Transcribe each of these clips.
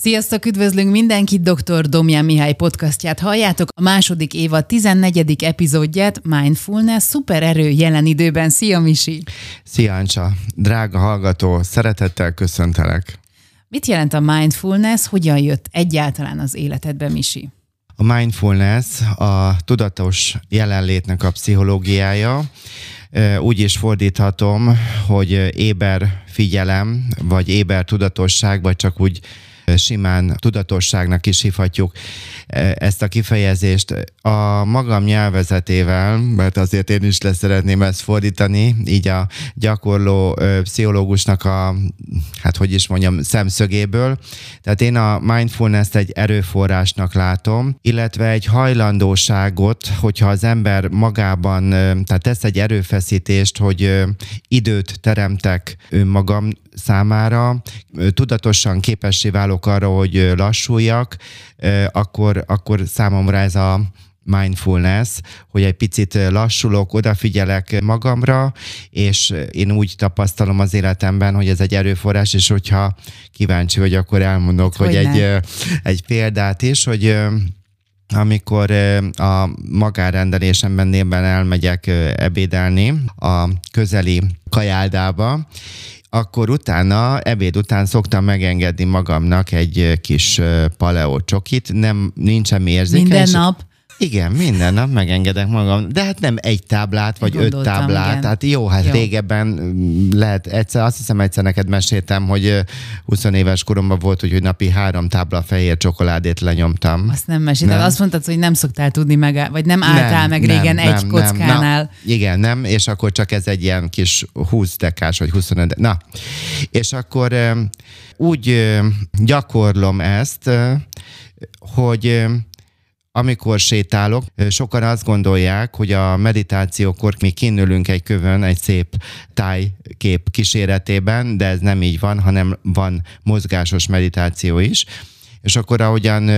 Sziasztok, üdvözlünk mindenkit, dr. Domján Mihály podcastját halljátok, a második évad 14. epizódját, Mindfulness, szupererő jelen időben. Szia, Misi! Szia, Ancsa! Drága hallgató, szeretettel köszöntelek! Mit jelent a mindfulness, hogyan jött egyáltalán az életedbe, Misi? A mindfulness a tudatos jelenlétnek a pszichológiája, úgy is fordíthatom, hogy éber figyelem, vagy éber tudatosság, vagy csak úgy simán tudatosságnak is hívhatjuk e, ezt a kifejezést. A magam nyelvezetével, mert azért én is leszeretném ezt fordítani, így a gyakorló pszichológusnak a, hát hogy is mondjam, szemszögéből. Tehát én a mindfulness-t egy erőforrásnak látom, illetve egy hajlandóságot, hogyha az ember magában, tehát tesz egy erőfeszítést, hogy időt teremtek önmagam számára, tudatosan képessé válok arra, hogy lassuljak, akkor, akkor számomra ez a mindfulness, hogy egy picit lassulok, odafigyelek magamra, és én úgy tapasztalom az életemben, hogy ez egy erőforrás, és hogyha kíváncsi vagy, akkor elmondok, hogy, hogy egy, egy példát is, hogy amikor a magárendelésemben nében elmegyek ebédelni a közeli kajáldába, akkor utána, ebéd után szoktam megengedni magamnak egy kis paleo csokit, nem, nincsen érzékenység. Minden nap? Igen, minden nap megengedek magam, de hát nem egy táblát, vagy öt táblát. Igen. Tehát jó, hát jó. régebben mm, lehet egyszer, azt hiszem egyszer neked meséltem, hogy 20 éves koromban volt, hogy napi három tábla fehér csokoládét lenyomtam. Azt nem meséltem, azt mondtad, hogy nem szoktál tudni meg, vagy nem álltál nem, meg régen nem, egy nem, kockánál. Nem. Na, igen, nem, és akkor csak ez egy ilyen kis 20 dekás, vagy 25, na. És akkor úgy gyakorlom ezt, hogy amikor sétálok, sokan azt gondolják, hogy a meditációkor mi kinülünk egy kövön egy szép tájkép kíséretében, de ez nem így van, hanem van mozgásos meditáció is. És akkor ahogyan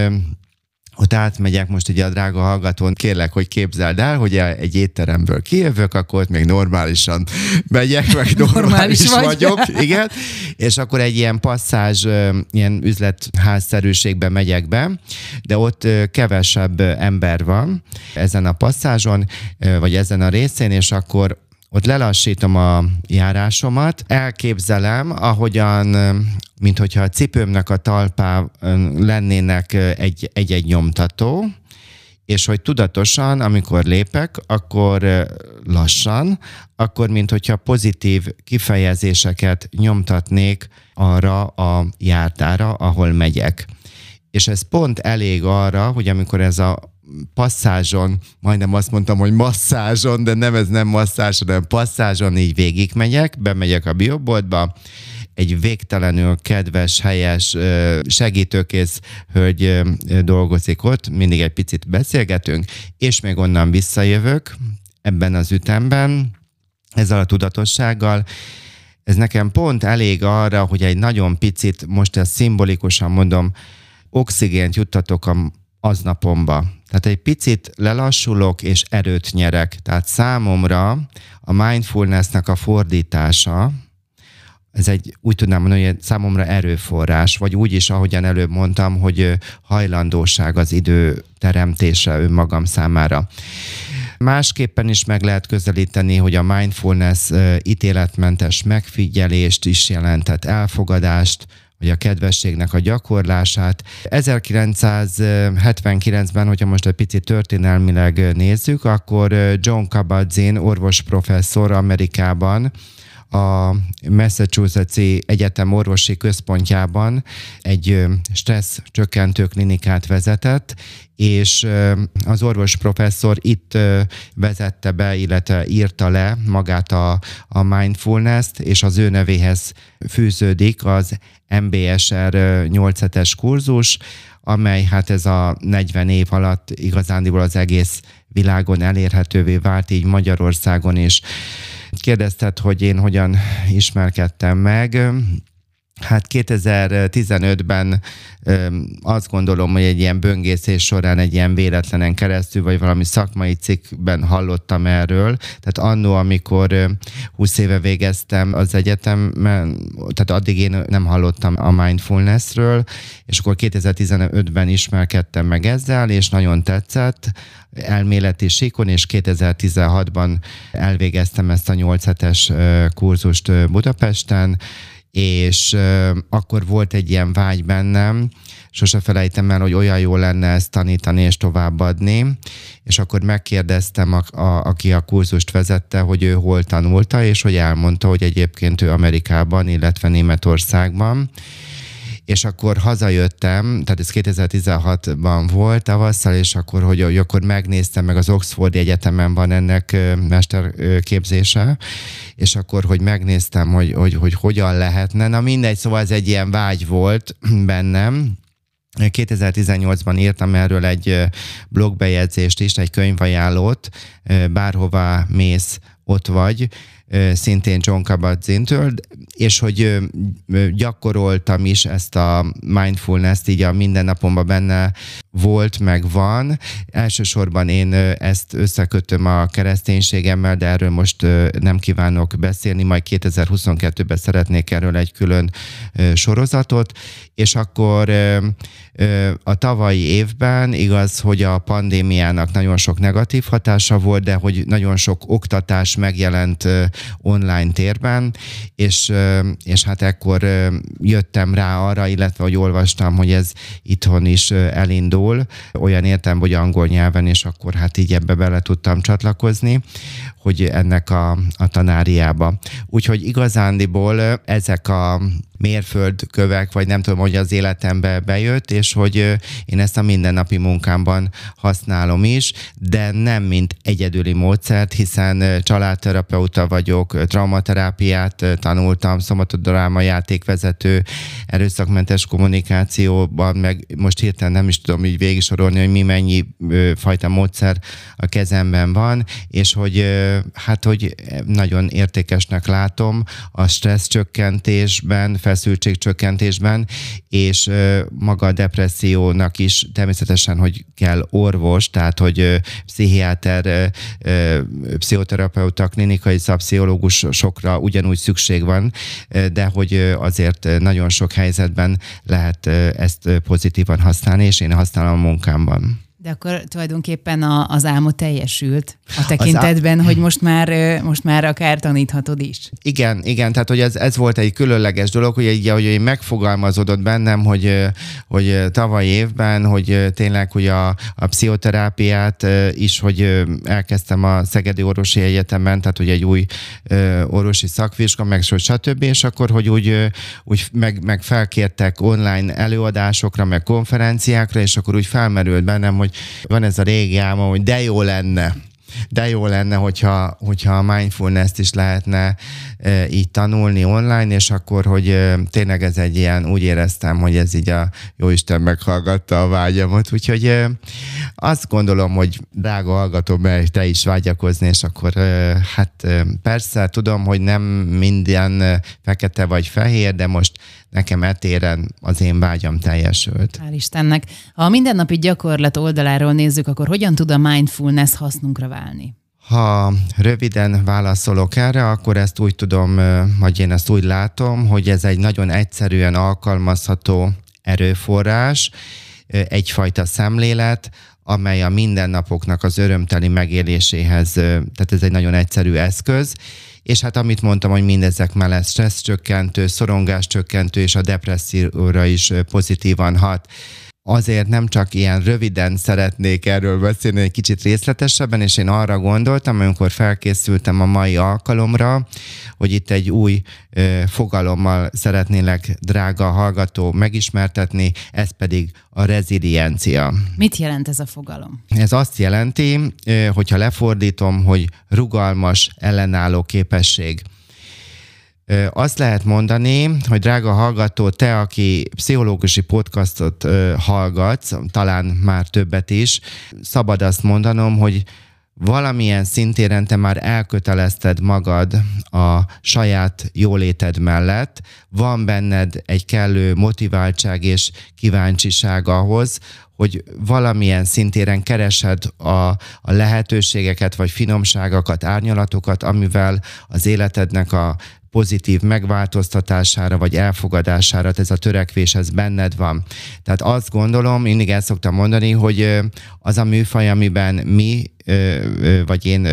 ott átmegyek most ugye a drága hallgatón, kérlek, hogy képzeld el, hogy egy étteremből kijövök, akkor ott még normálisan megyek, meg normális, normális vagyok, igen, és akkor egy ilyen passzázs, ilyen üzletházszerűségbe megyek be, de ott kevesebb ember van ezen a passzázson, vagy ezen a részén, és akkor ott lelassítom a járásomat, elképzelem, ahogyan, mint hogyha a cipőmnek a talpá lennének egy-egy nyomtató, és hogy tudatosan, amikor lépek, akkor lassan, akkor mint hogyha pozitív kifejezéseket nyomtatnék arra a jártára, ahol megyek. És ez pont elég arra, hogy amikor ez a passzázson, majdnem azt mondtam, hogy masszázson, de nem ez nem masszázs, hanem passzázson, így végigmegyek, bemegyek a bioboltba, egy végtelenül kedves, helyes, segítőkész hölgy dolgozik ott, mindig egy picit beszélgetünk, és még onnan visszajövök ebben az ütemben, ezzel a tudatossággal, ez nekem pont elég arra, hogy egy nagyon picit, most ezt szimbolikusan mondom, oxigént juttatok a aznapomba. Tehát egy picit lelassulok és erőt nyerek. Tehát számomra a mindfulnessnek a fordítása, ez egy, úgy tudnám mondani, hogy számomra erőforrás, vagy úgy is, ahogyan előbb mondtam, hogy hajlandóság az idő teremtése önmagam számára. Másképpen is meg lehet közelíteni, hogy a mindfulness ítéletmentes megfigyelést is jelentett, elfogadást, vagy a kedvességnek a gyakorlását. 1979-ben, hogyha most egy picit történelmileg nézzük, akkor John Kabat-Zinn orvos professzor Amerikában a Massachusetts-i Egyetem orvosi központjában egy stressz csökkentő klinikát vezetett, és az orvos professzor itt vezette be, illetve írta le magát a, a mindfulness-t, és az ő nevéhez fűződik az MBSR 8 es kurzus, amely hát ez a 40 év alatt igazándiból az egész világon elérhetővé vált, így Magyarországon is. Kérdezted, hogy én hogyan ismerkedtem meg. Hát 2015-ben azt gondolom, hogy egy ilyen böngészés során egy ilyen véletlenen keresztül, vagy valami szakmai cikkben hallottam erről. Tehát annó, amikor 20 éve végeztem az egyetemen, tehát addig én nem hallottam a mindfulnessről, és akkor 2015-ben ismerkedtem meg ezzel, és nagyon tetszett elméleti síkon, és 2016-ban elvégeztem ezt a 8 hetes kurzust Budapesten, és uh, akkor volt egy ilyen vágy bennem, sose felejtem el, hogy olyan jó lenne ezt tanítani és továbbadni, és akkor megkérdeztem, a, a, aki a kurzust vezette, hogy ő hol tanulta, és hogy elmondta, hogy egyébként ő Amerikában, illetve Németországban, és akkor hazajöttem, tehát ez 2016-ban volt tavasszal, és akkor, hogy, hogy akkor megnéztem, meg az Oxfordi Egyetemen van ennek mesterképzése, és akkor, hogy megnéztem, hogy, hogy, hogy hogyan lehetne. Na mindegy, szóval ez egy ilyen vágy volt bennem, 2018-ban írtam erről egy blogbejegyzést is, egy könyvajánlót, bárhová mész, ott vagy, szintén John Kabat-Zintől, és hogy gyakoroltam is ezt a mindfulness-t, így a mindennapomban benne volt, meg van. Elsősorban én ezt összekötöm a kereszténységemmel, de erről most nem kívánok beszélni, majd 2022-ben szeretnék erről egy külön sorozatot, és akkor a tavalyi évben igaz, hogy a pandémiának nagyon sok negatív hatása volt, de hogy nagyon sok oktatás megjelent online térben, és, és hát ekkor jöttem rá arra, illetve hogy olvastam, hogy ez itthon is elindul, olyan értem, hogy angol nyelven, és akkor hát így ebbe bele tudtam csatlakozni, hogy ennek a, a tanáriába. Úgyhogy igazándiból ezek a mérföldkövek, vagy nem tudom, hogy az életembe bejött, és hogy én ezt a mindennapi munkámban használom is, de nem mint egyedüli módszert, hiszen családterapeuta vagyok, traumaterápiát tanultam, szomatodráma játékvezető, erőszakmentes kommunikációban, meg most hirtelen nem is tudom így végigsorolni, hogy mi mennyi fajta módszer a kezemben van, és hogy hát, hogy nagyon értékesnek látom a stressz csökkentésben, feszültségcsökkentésben, és maga a depressziónak is természetesen, hogy kell orvos, tehát hogy pszichiáter, pszichoterapeuta, klinikai szapsziológusokra ugyanúgy szükség van, de hogy azért nagyon sok helyzetben lehet ezt pozitívan használni, és én használom a munkámban. De akkor tulajdonképpen a, az álmod teljesült a tekintetben, á... hogy most már, most már akár taníthatod is. Igen, igen, tehát hogy ez, ez volt egy különleges dolog, hogy egy, hogy megfogalmazódott bennem, hogy, hogy tavaly évben, hogy tényleg hogy a, a pszichoterápiát is, hogy elkezdtem a Szegedi Orvosi Egyetemen, tehát hogy egy új orvosi szakvizsga, meg stb. És akkor, hogy úgy, úgy meg, meg felkértek online előadásokra, meg konferenciákra, és akkor úgy felmerült bennem, hogy van ez a régi álma, hogy de jó lenne, de jó lenne, hogyha, hogyha a mindfulness-t is lehetne így tanulni online, és akkor, hogy tényleg ez egy ilyen, úgy éreztem, hogy ez így a Jóisten meghallgatta a vágyamot, úgyhogy azt gondolom, hogy drága hallgató, mert te is vágyakozni, és akkor hát persze tudom, hogy nem minden fekete vagy fehér, de most nekem etéren az én vágyam teljesült. Hál' Istennek. Ha a mindennapi gyakorlat oldaláról nézzük, akkor hogyan tud a mindfulness hasznunkra válni? Ha röviden válaszolok erre, akkor ezt úgy tudom, vagy én ezt úgy látom, hogy ez egy nagyon egyszerűen alkalmazható erőforrás, egyfajta szemlélet, amely a mindennapoknak az örömteli megéléséhez, tehát ez egy nagyon egyszerű eszköz, és hát amit mondtam, hogy mindezek mellett stressz csökkentő, szorongás csökkentő és a depresszióra is pozitívan hat azért nem csak ilyen röviden szeretnék erről beszélni, egy kicsit részletesebben, és én arra gondoltam, amikor felkészültem a mai alkalomra, hogy itt egy új ö, fogalommal szeretnélek, drága hallgató, megismertetni, ez pedig a reziliencia. Mit jelent ez a fogalom? Ez azt jelenti, ö, hogyha lefordítom, hogy rugalmas, ellenálló képesség. Azt lehet mondani, hogy drága hallgató, te, aki pszichológusi podcastot hallgatsz, talán már többet is, szabad azt mondanom, hogy valamilyen szintéren te már elkötelezted magad a saját jóléted mellett, van benned egy kellő motiváltság és kíváncsiság ahhoz, hogy valamilyen szintéren keresed a, a lehetőségeket, vagy finomságokat, árnyalatokat, amivel az életednek a pozitív megváltoztatására vagy elfogadására, ez a törekvés, ez benned van. Tehát azt gondolom, mindig el szoktam mondani, hogy az a műfaj, amiben mi, vagy én,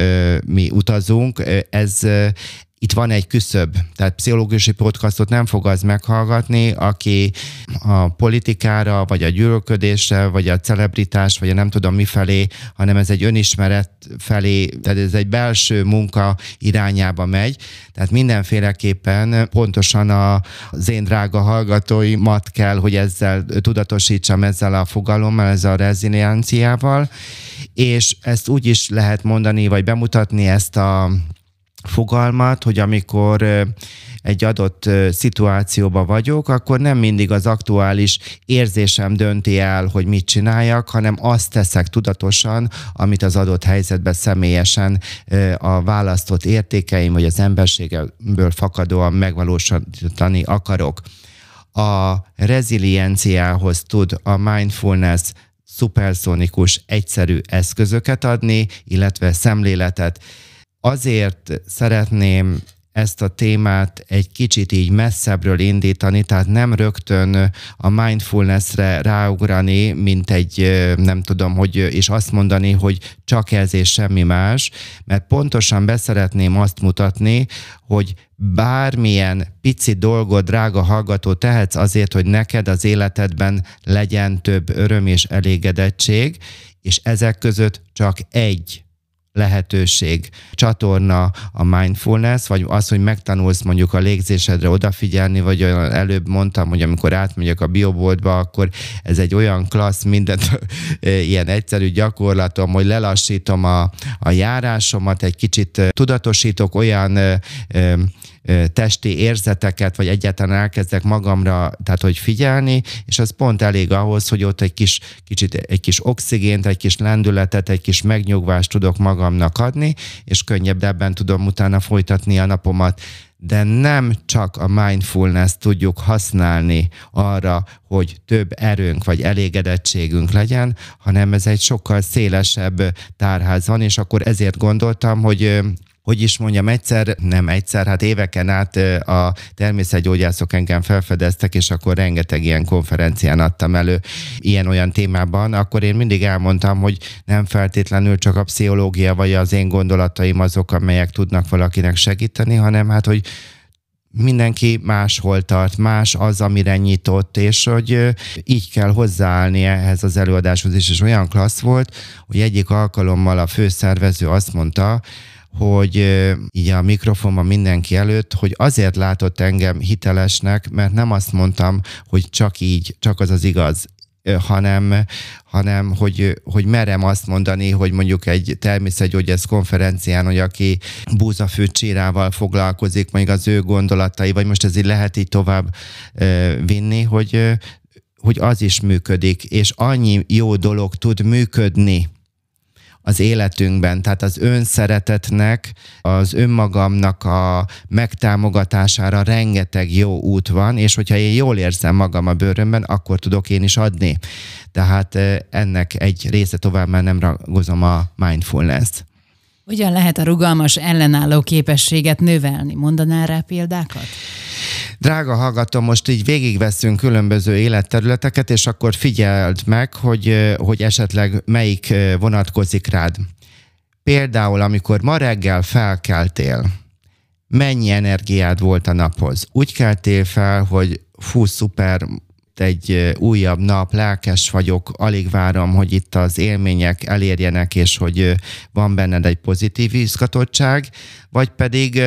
mi utazunk, ez, itt van egy küszöb, tehát pszichológusi podcastot nem fog az meghallgatni, aki a politikára, vagy a gyűlölködésre, vagy a celebritás, vagy a nem tudom mi felé, hanem ez egy önismeret felé, tehát ez egy belső munka irányába megy, tehát mindenféleképpen pontosan az én drága hallgatóimat kell, hogy ezzel tudatosítsam ezzel a fogalommal, ezzel a rezilienciával, és ezt úgy is lehet mondani, vagy bemutatni ezt a fogalmat, hogy amikor egy adott szituációban vagyok, akkor nem mindig az aktuális érzésem dönti el, hogy mit csináljak, hanem azt teszek tudatosan, amit az adott helyzetben személyesen a választott értékeim, vagy az emberségemből fakadóan megvalósítani akarok. A rezilienciához tud a mindfulness szuperszonikus, egyszerű eszközöket adni, illetve szemléletet azért szeretném ezt a témát egy kicsit így messzebbről indítani, tehát nem rögtön a mindfulnessre ráugrani, mint egy, nem tudom, hogy, és azt mondani, hogy csak ez és semmi más, mert pontosan beszeretném azt mutatni, hogy bármilyen pici dolgot, drága hallgató tehetsz azért, hogy neked az életedben legyen több öröm és elégedettség, és ezek között csak egy lehetőség, csatorna a mindfulness, vagy az, hogy megtanulsz mondjuk a légzésedre odafigyelni, vagy olyan előbb mondtam, hogy amikor átmegyek a bioboltba, akkor ez egy olyan klassz, mindent ilyen egyszerű gyakorlatom, hogy lelassítom a, a járásomat, egy kicsit tudatosítok olyan testi érzeteket, vagy egyáltalán elkezdek magamra, tehát hogy figyelni, és az pont elég ahhoz, hogy ott egy kis, kicsit egy kis oxigént, egy kis lendületet, egy kis megnyugvást tudok magamnak adni, és könnyebben tudom utána folytatni a napomat. De nem csak a mindfulness tudjuk használni arra, hogy több erőnk vagy elégedettségünk legyen, hanem ez egy sokkal szélesebb tárház van, és akkor ezért gondoltam, hogy hogy is mondjam, egyszer, nem egyszer, hát éveken át a természetgyógyászok engem felfedeztek, és akkor rengeteg ilyen konferencián adtam elő ilyen-olyan témában, akkor én mindig elmondtam, hogy nem feltétlenül csak a pszichológia vagy az én gondolataim azok, amelyek tudnak valakinek segíteni, hanem hát, hogy mindenki máshol tart, más az, amire nyitott, és hogy így kell hozzáállni ehhez az előadáshoz is, és olyan klassz volt, hogy egyik alkalommal a főszervező azt mondta, hogy így a mikrofonban mindenki előtt, hogy azért látott engem hitelesnek, mert nem azt mondtam, hogy csak így, csak az az igaz, hanem, hanem hogy, hogy merem azt mondani, hogy mondjuk egy természetgyógyász konferencián, hogy aki búzafőcsírával foglalkozik, mondjuk az ő gondolatai, vagy most ez így lehet így tovább vinni, hogy, hogy az is működik, és annyi jó dolog tud működni az életünkben. Tehát az önszeretetnek, az önmagamnak a megtámogatására rengeteg jó út van, és hogyha én jól érzem magam a bőrömben, akkor tudok én is adni. Tehát ennek egy része tovább már nem ragozom a mindfulness. Hogyan lehet a rugalmas ellenálló képességet növelni? Mondanál rá példákat? Drága hallgatom, most így végigveszünk különböző életterületeket, és akkor figyeld meg, hogy, hogy esetleg melyik vonatkozik rád. Például, amikor ma reggel felkeltél, mennyi energiád volt a naphoz? Úgy keltél fel, hogy fú, szuper, egy újabb nap, lelkes vagyok, alig várom, hogy itt az élmények elérjenek, és hogy van benned egy pozitív izgatottság, vagy pedig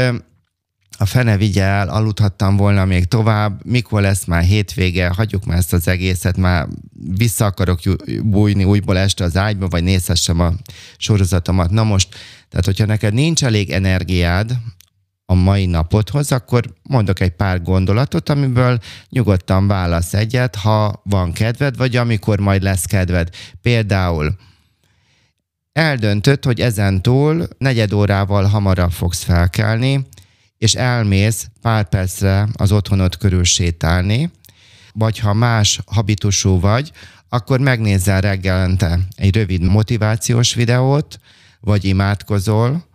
a fene vigye el, aludhattam volna még tovább, mikor lesz már hétvége, hagyjuk már ezt az egészet, már vissza akarok bújni újból este az ágyba, vagy nézhessem a sorozatomat. Na most, tehát hogyha neked nincs elég energiád a mai napodhoz, akkor mondok egy pár gondolatot, amiből nyugodtan válasz egyet, ha van kedved, vagy amikor majd lesz kedved. Például eldöntött, hogy ezentúl negyed órával hamarabb fogsz felkelni, és elmész pár percre az otthonod körül sétálni, vagy ha más habitusú vagy, akkor megnézzel reggelente egy rövid motivációs videót, vagy imádkozol,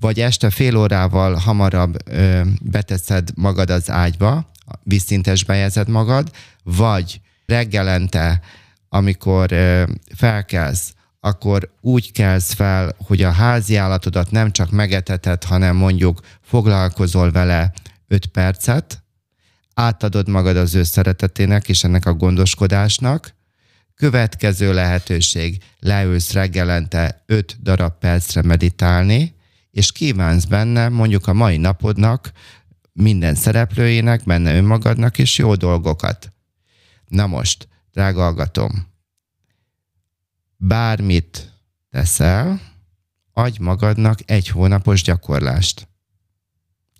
vagy este fél órával hamarabb ö, beteszed magad az ágyba, vízszintesbe helyezed magad, vagy reggelente, amikor ö, felkelsz, akkor úgy kelsz fel, hogy a házi állatodat nem csak megeteted, hanem mondjuk foglalkozol vele 5 percet, átadod magad az ő szeretetének és ennek a gondoskodásnak, következő lehetőség, leülsz reggelente 5 darab percre meditálni, és kívánsz benne mondjuk a mai napodnak, minden szereplőjének, benne önmagadnak is jó dolgokat. Na most, drága hallgatom, bármit teszel, adj magadnak egy hónapos gyakorlást.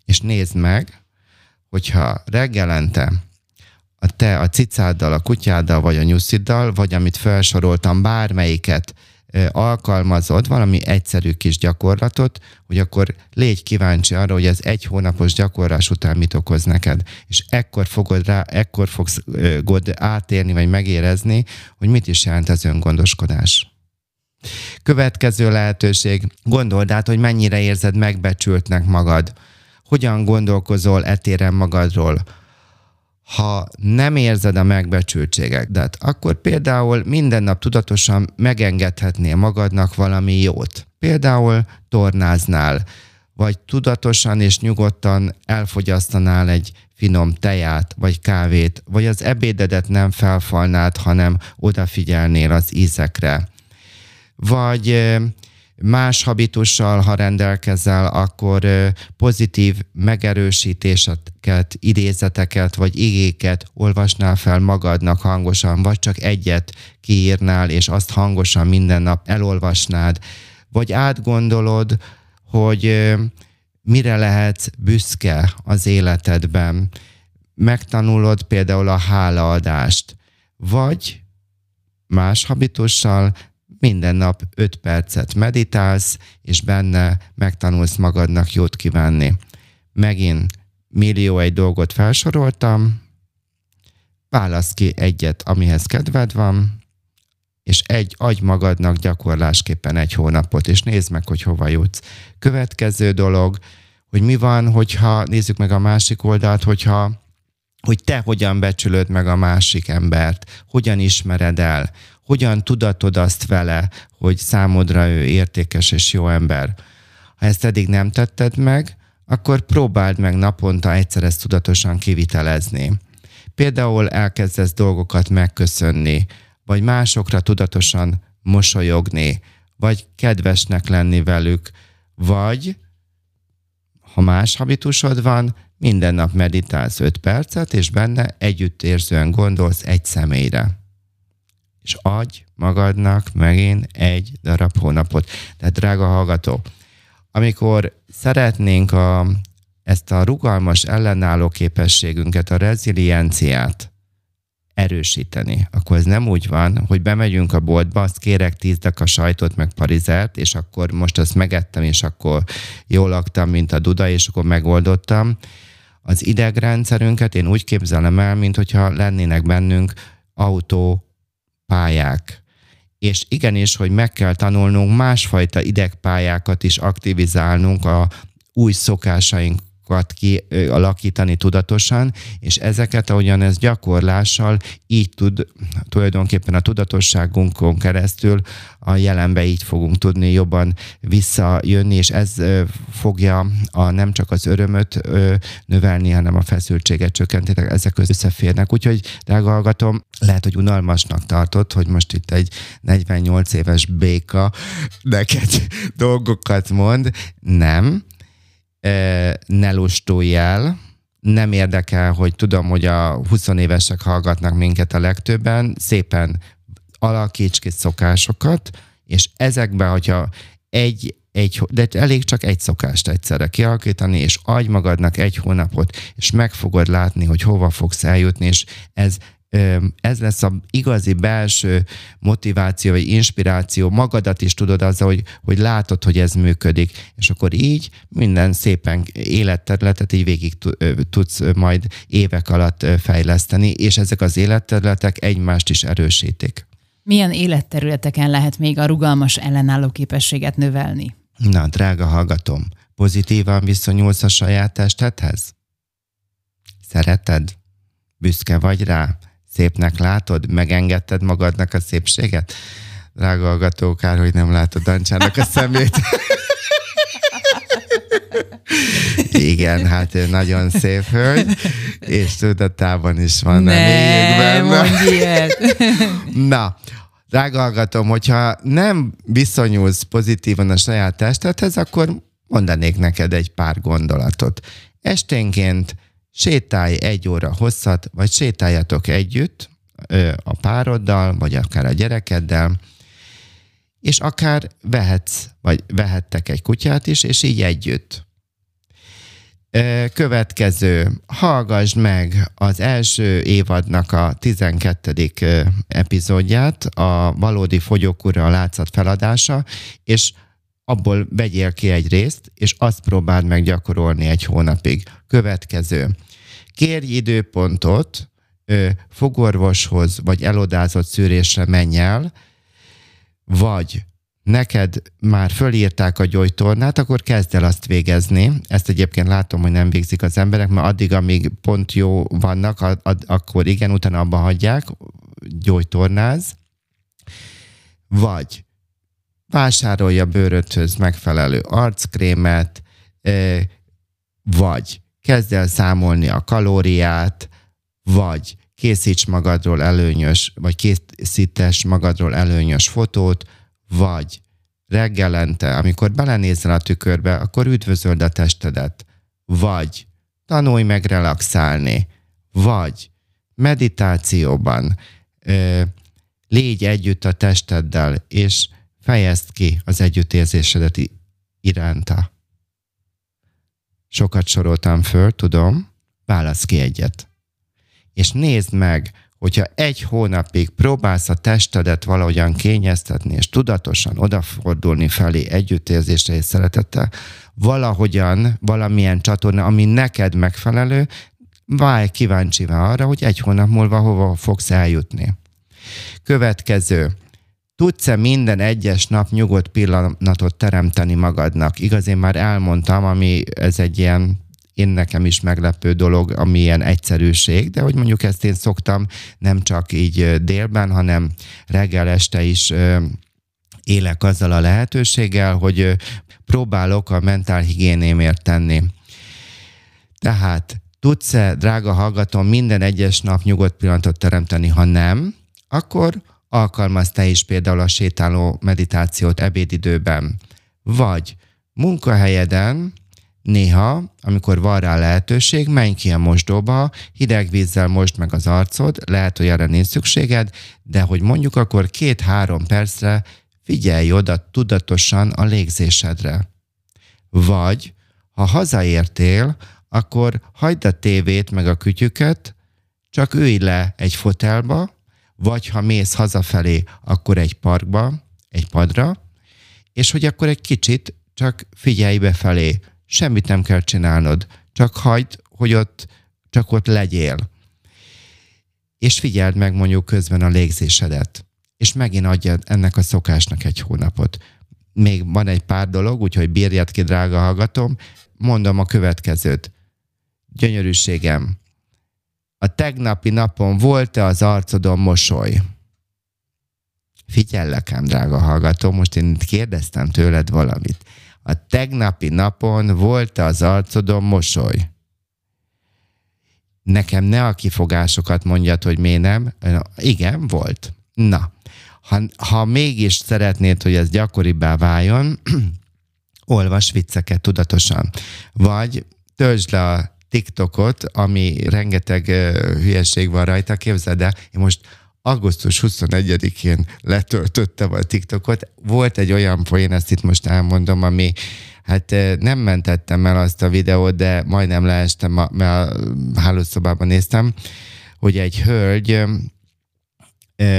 És nézd meg, hogyha reggelente a te a cicáddal, a kutyáddal, vagy a nyusziddal, vagy amit felsoroltam, bármelyiket alkalmazod valami egyszerű kis gyakorlatot, hogy akkor légy kíváncsi arra, hogy ez egy hónapos gyakorlás után mit okoz neked. És ekkor fogod rá, ekkor fogsz átérni, vagy megérezni, hogy mit is jelent az öngondoskodás. Következő lehetőség, gondold át, hogy mennyire érzed megbecsültnek magad. Hogyan gondolkozol etéren magadról ha nem érzed a megbecsültségedet, akkor például minden nap tudatosan megengedhetnél magadnak valami jót. Például tornáznál, vagy tudatosan és nyugodtan elfogyasztanál egy finom teját, vagy kávét, vagy az ebédedet nem felfalnád, hanem odafigyelnél az ízekre. Vagy más habitussal, ha rendelkezel, akkor pozitív megerősítéseket, idézeteket vagy igéket olvasnál fel magadnak hangosan, vagy csak egyet kiírnál, és azt hangosan minden nap elolvasnád, vagy átgondolod, hogy mire lehetsz büszke az életedben. Megtanulod például a hálaadást, vagy más habitussal minden nap 5 percet meditálsz, és benne megtanulsz magadnak jót kívánni. Megint millió egy dolgot felsoroltam, válasz ki egyet, amihez kedved van, és egy adj magadnak gyakorlásképpen egy hónapot, és nézd meg, hogy hova jutsz. Következő dolog, hogy mi van, hogyha, nézzük meg a másik oldalt, hogyha hogy te hogyan becsülöd meg a másik embert, hogyan ismered el, hogyan tudatod azt vele, hogy számodra ő értékes és jó ember. Ha ezt eddig nem tetted meg, akkor próbáld meg naponta egyszer ezt tudatosan kivitelezni. Például elkezdesz dolgokat megköszönni, vagy másokra tudatosan mosolyogni, vagy kedvesnek lenni velük, vagy ha más habitusod van, minden nap meditálsz 5 percet, és benne együttérzően gondolsz egy személyre és adj magadnak megint egy darab hónapot. Tehát drága hallgató, amikor szeretnénk a, ezt a rugalmas ellenálló képességünket, a rezilienciát erősíteni, akkor ez nem úgy van, hogy bemegyünk a boltba, azt kérek tíz a sajtot, meg parizert, és akkor most azt megettem, és akkor jól laktam, mint a duda, és akkor megoldottam. Az idegrendszerünket én úgy képzelem el, mint hogyha lennének bennünk autó pályák. És igenis, hogy meg kell tanulnunk másfajta idegpályákat is aktivizálnunk a új szokásaink kialakítani tudatosan, és ezeket, ahogyan ez gyakorlással így tud tulajdonképpen a tudatosságunkon keresztül a jelenbe így fogunk tudni jobban visszajönni, és ez fogja a, nem csak az örömöt növelni, hanem a feszültséget csökkenteni, ezek összeférnek. Úgyhogy, drága hallgatom, lehet, hogy unalmasnak tartott, hogy most itt egy 48 éves béka neked dolgokat mond. Nem, ne lustulj el, nem érdekel, hogy tudom, hogy a 20 évesek hallgatnak minket a legtöbben, szépen alakíts ki szokásokat, és ezekben, hogyha egy, egy, de elég csak egy szokást egyszerre kialakítani, és adj magadnak egy hónapot, és meg fogod látni, hogy hova fogsz eljutni, és ez ez lesz a igazi belső motiváció, vagy inspiráció, magadat is tudod azzal, hogy, hogy látod, hogy ez működik, és akkor így minden szépen életterületet így végig tudsz majd évek alatt fejleszteni, és ezek az életterületek egymást is erősítik. Milyen életterületeken lehet még a rugalmas ellenálló képességet növelni? Na, drága hallgatom, pozitívan viszonyulsz a saját testedhez? Szereted? Büszke vagy rá? Szépnek látod? Megengedted magadnak a szépséget? Drága hallgató, kár, hogy nem látod Dancsának a szemét. Igen, hát ő nagyon szép hölgy, és tudatában is van ne, mondj ilyet. Na, drága hallgatom, hogyha nem viszonyulsz pozitívan a saját testedhez, akkor mondanék neked egy pár gondolatot. Esténként sétálj egy óra hosszat, vagy sétáljatok együtt a pároddal, vagy akár a gyerekeddel, és akár vehetsz, vagy vehettek egy kutyát is, és így együtt. Következő, hallgass meg az első évadnak a 12. epizódját, a valódi fogyókúra a látszat feladása, és abból vegyél ki egy részt, és azt próbáld meg gyakorolni egy hónapig. Következő, kérj időpontot, fogorvoshoz vagy elodázott szűrésre menj el, vagy neked már fölírták a gyógytornát, akkor kezd el azt végezni. Ezt egyébként látom, hogy nem végzik az emberek, mert addig, amíg pont jó vannak, ad, ad, akkor igen, utána abba hagyják, gyógytornáz. Vagy vásárolja bőröthöz megfelelő arckrémet, vagy kezd el számolni a kalóriát, vagy készíts magadról előnyös, vagy készítes magadról előnyös fotót, vagy reggelente, amikor belenézel a tükörbe, akkor üdvözöld a testedet, vagy tanulj meg relaxálni, vagy meditációban ö, légy együtt a testeddel, és fejezd ki az együttérzésedet iránta. Sokat soroltam föl, tudom, válasz ki egyet. És nézd meg, hogyha egy hónapig próbálsz a testedet valahogyan kényeztetni, és tudatosan odafordulni felé együttérzésre és szeretettel, valahogyan, valamilyen csatorna, ami neked megfelelő, válj kíváncsival arra, hogy egy hónap múlva hova fogsz eljutni. Következő. Tudsz-e minden egyes nap nyugodt pillanatot teremteni magadnak? Igaz, én már elmondtam, ami ez egy ilyen én nekem is meglepő dolog, ami ilyen egyszerűség, de hogy mondjuk ezt én szoktam nem csak így délben, hanem reggel este is élek azzal a lehetőséggel, hogy próbálok a mentál higiénémért tenni. Tehát tudsz-e, drága hallgatom, minden egyes nap nyugodt pillanatot teremteni, ha nem, akkor alkalmaz te is például a sétáló meditációt ebédidőben. Vagy munkahelyeden Néha, amikor van rá lehetőség, menj ki a mosdóba, hideg vízzel most meg az arcod, lehet, hogy erre nincs szükséged, de hogy mondjuk akkor két-három percre figyelj oda tudatosan a légzésedre. Vagy, ha hazaértél, akkor hagyd a tévét meg a kütyüket, csak ülj le egy fotelba, vagy ha mész hazafelé, akkor egy parkba, egy padra, és hogy akkor egy kicsit csak figyelj befelé, semmit nem kell csinálnod, csak hagyd, hogy ott csak ott legyél. És figyeld meg mondjuk közben a légzésedet. És megint adja ennek a szokásnak egy hónapot. Még van egy pár dolog, úgyhogy bírjad ki, drága hallgatom. Mondom a következőt. Gyönyörűségem, a tegnapi napon volt-e az arcodon mosoly? Figyellek ám, drága hallgató, most én kérdeztem tőled valamit a tegnapi napon volt az arcodon mosoly. Nekem ne a kifogásokat mondjad, hogy miért nem. Igen, volt. Na, ha, ha mégis szeretnéd, hogy ez gyakoribbá váljon, olvas vicceket tudatosan. Vagy töltsd le a TikTokot, ami rengeteg hülyeség van rajta, képzeld el, én most augusztus 21-én letöltöttem a TikTokot. Volt egy olyan poén, ezt itt most elmondom, ami hát nem mentettem el azt a videót, de majdnem leestem, mert a hálószobában néztem, hogy egy hölgy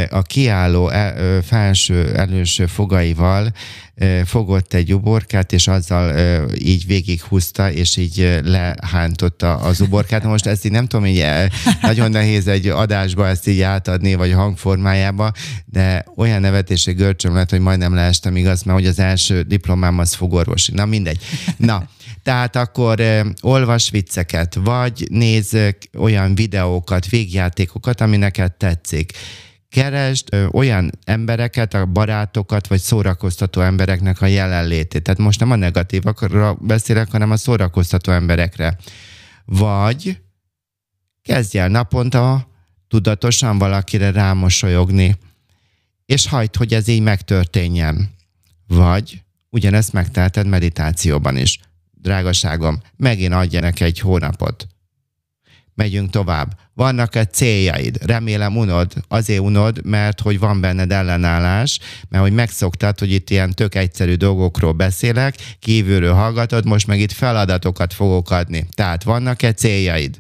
a kiálló e, felső, előső fogaival fogott egy uborkát, és azzal így végighúzta, és így lehántotta az uborkát. Most ezt így nem tudom, így nagyon nehéz egy adásba ezt így átadni, vagy hangformájába, de olyan nevetési görcsöm lett, hogy majdnem leestem igaz, mert hogy az első diplomám az fogorvosi. Na mindegy. Na, tehát akkor olvas vicceket, vagy néz olyan videókat, végjátékokat, ami neked tetszik keresd ö, olyan embereket, a barátokat, vagy szórakoztató embereknek a jelenlétét. Tehát most nem a negatívakra beszélek, hanem a szórakoztató emberekre. Vagy kezdj el naponta tudatosan valakire rámosolyogni, és hagyd, hogy ez így megtörténjen. Vagy ugyanezt megteheted meditációban is. Drágaságom, megint adja neki egy hónapot megyünk tovább. Vannak-e céljaid? Remélem unod. Azért unod, mert hogy van benned ellenállás, mert hogy megszoktad, hogy itt ilyen tök egyszerű dolgokról beszélek, kívülről hallgatod, most meg itt feladatokat fogok adni. Tehát vannak-e céljaid?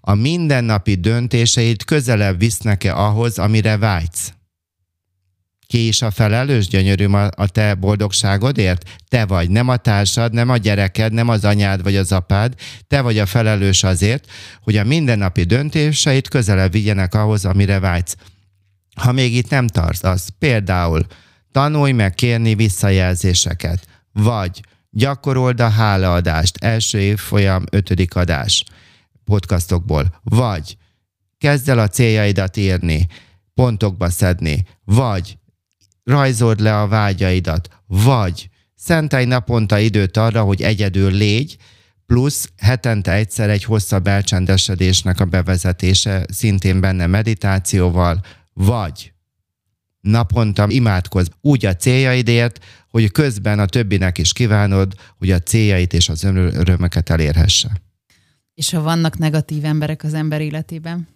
A mindennapi döntéseid közelebb visznek-e ahhoz, amire vágysz? Ki is a felelős, gyönyörűm, a, a te boldogságodért? Te vagy, nem a társad, nem a gyereked, nem az anyád vagy az apád. Te vagy a felelős azért, hogy a mindennapi döntéseit közelebb vigyenek ahhoz, amire vágysz. Ha még itt nem tartasz, például tanulj meg kérni visszajelzéseket, vagy gyakorold a hálaadást, első évfolyam, ötödik adás podcastokból, vagy kezd el a céljaidat írni, pontokba szedni, vagy rajzold le a vágyaidat, vagy szentelj naponta időt arra, hogy egyedül légy, plusz hetente egyszer egy hosszabb elcsendesedésnek a bevezetése, szintén benne meditációval, vagy naponta imádkozz úgy a céljaidért, hogy közben a többinek is kívánod, hogy a céljait és az örömöket elérhesse. És ha vannak negatív emberek az ember életében?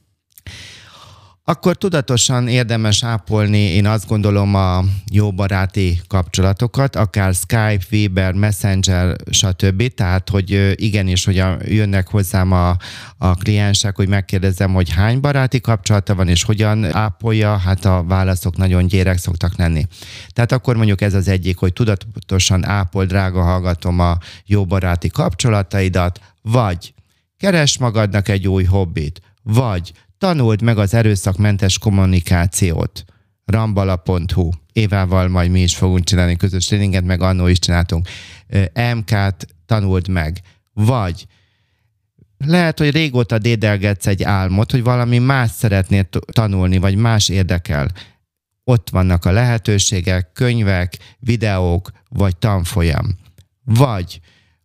Akkor tudatosan érdemes ápolni, én azt gondolom, a jó baráti kapcsolatokat, akár Skype, Viber, Messenger, stb. Tehát, hogy igenis, hogy a, jönnek hozzám a, a kliensek, hogy megkérdezem, hogy hány baráti kapcsolata van, és hogyan ápolja, hát a válaszok nagyon gyérek szoktak lenni. Tehát akkor mondjuk ez az egyik, hogy tudatosan ápol, drága hallgatom a jó baráti kapcsolataidat, vagy keres magadnak egy új hobbit, vagy Tanuld meg az erőszakmentes kommunikációt. Rambala.hu Évával majd mi is fogunk csinálni közös tréninget, meg annó is csináltunk. MK-t tanuld meg. Vagy lehet, hogy régóta dédelgetsz egy álmot, hogy valami más szeretnél tanulni, vagy más érdekel. Ott vannak a lehetőségek, könyvek, videók, vagy tanfolyam. Vagy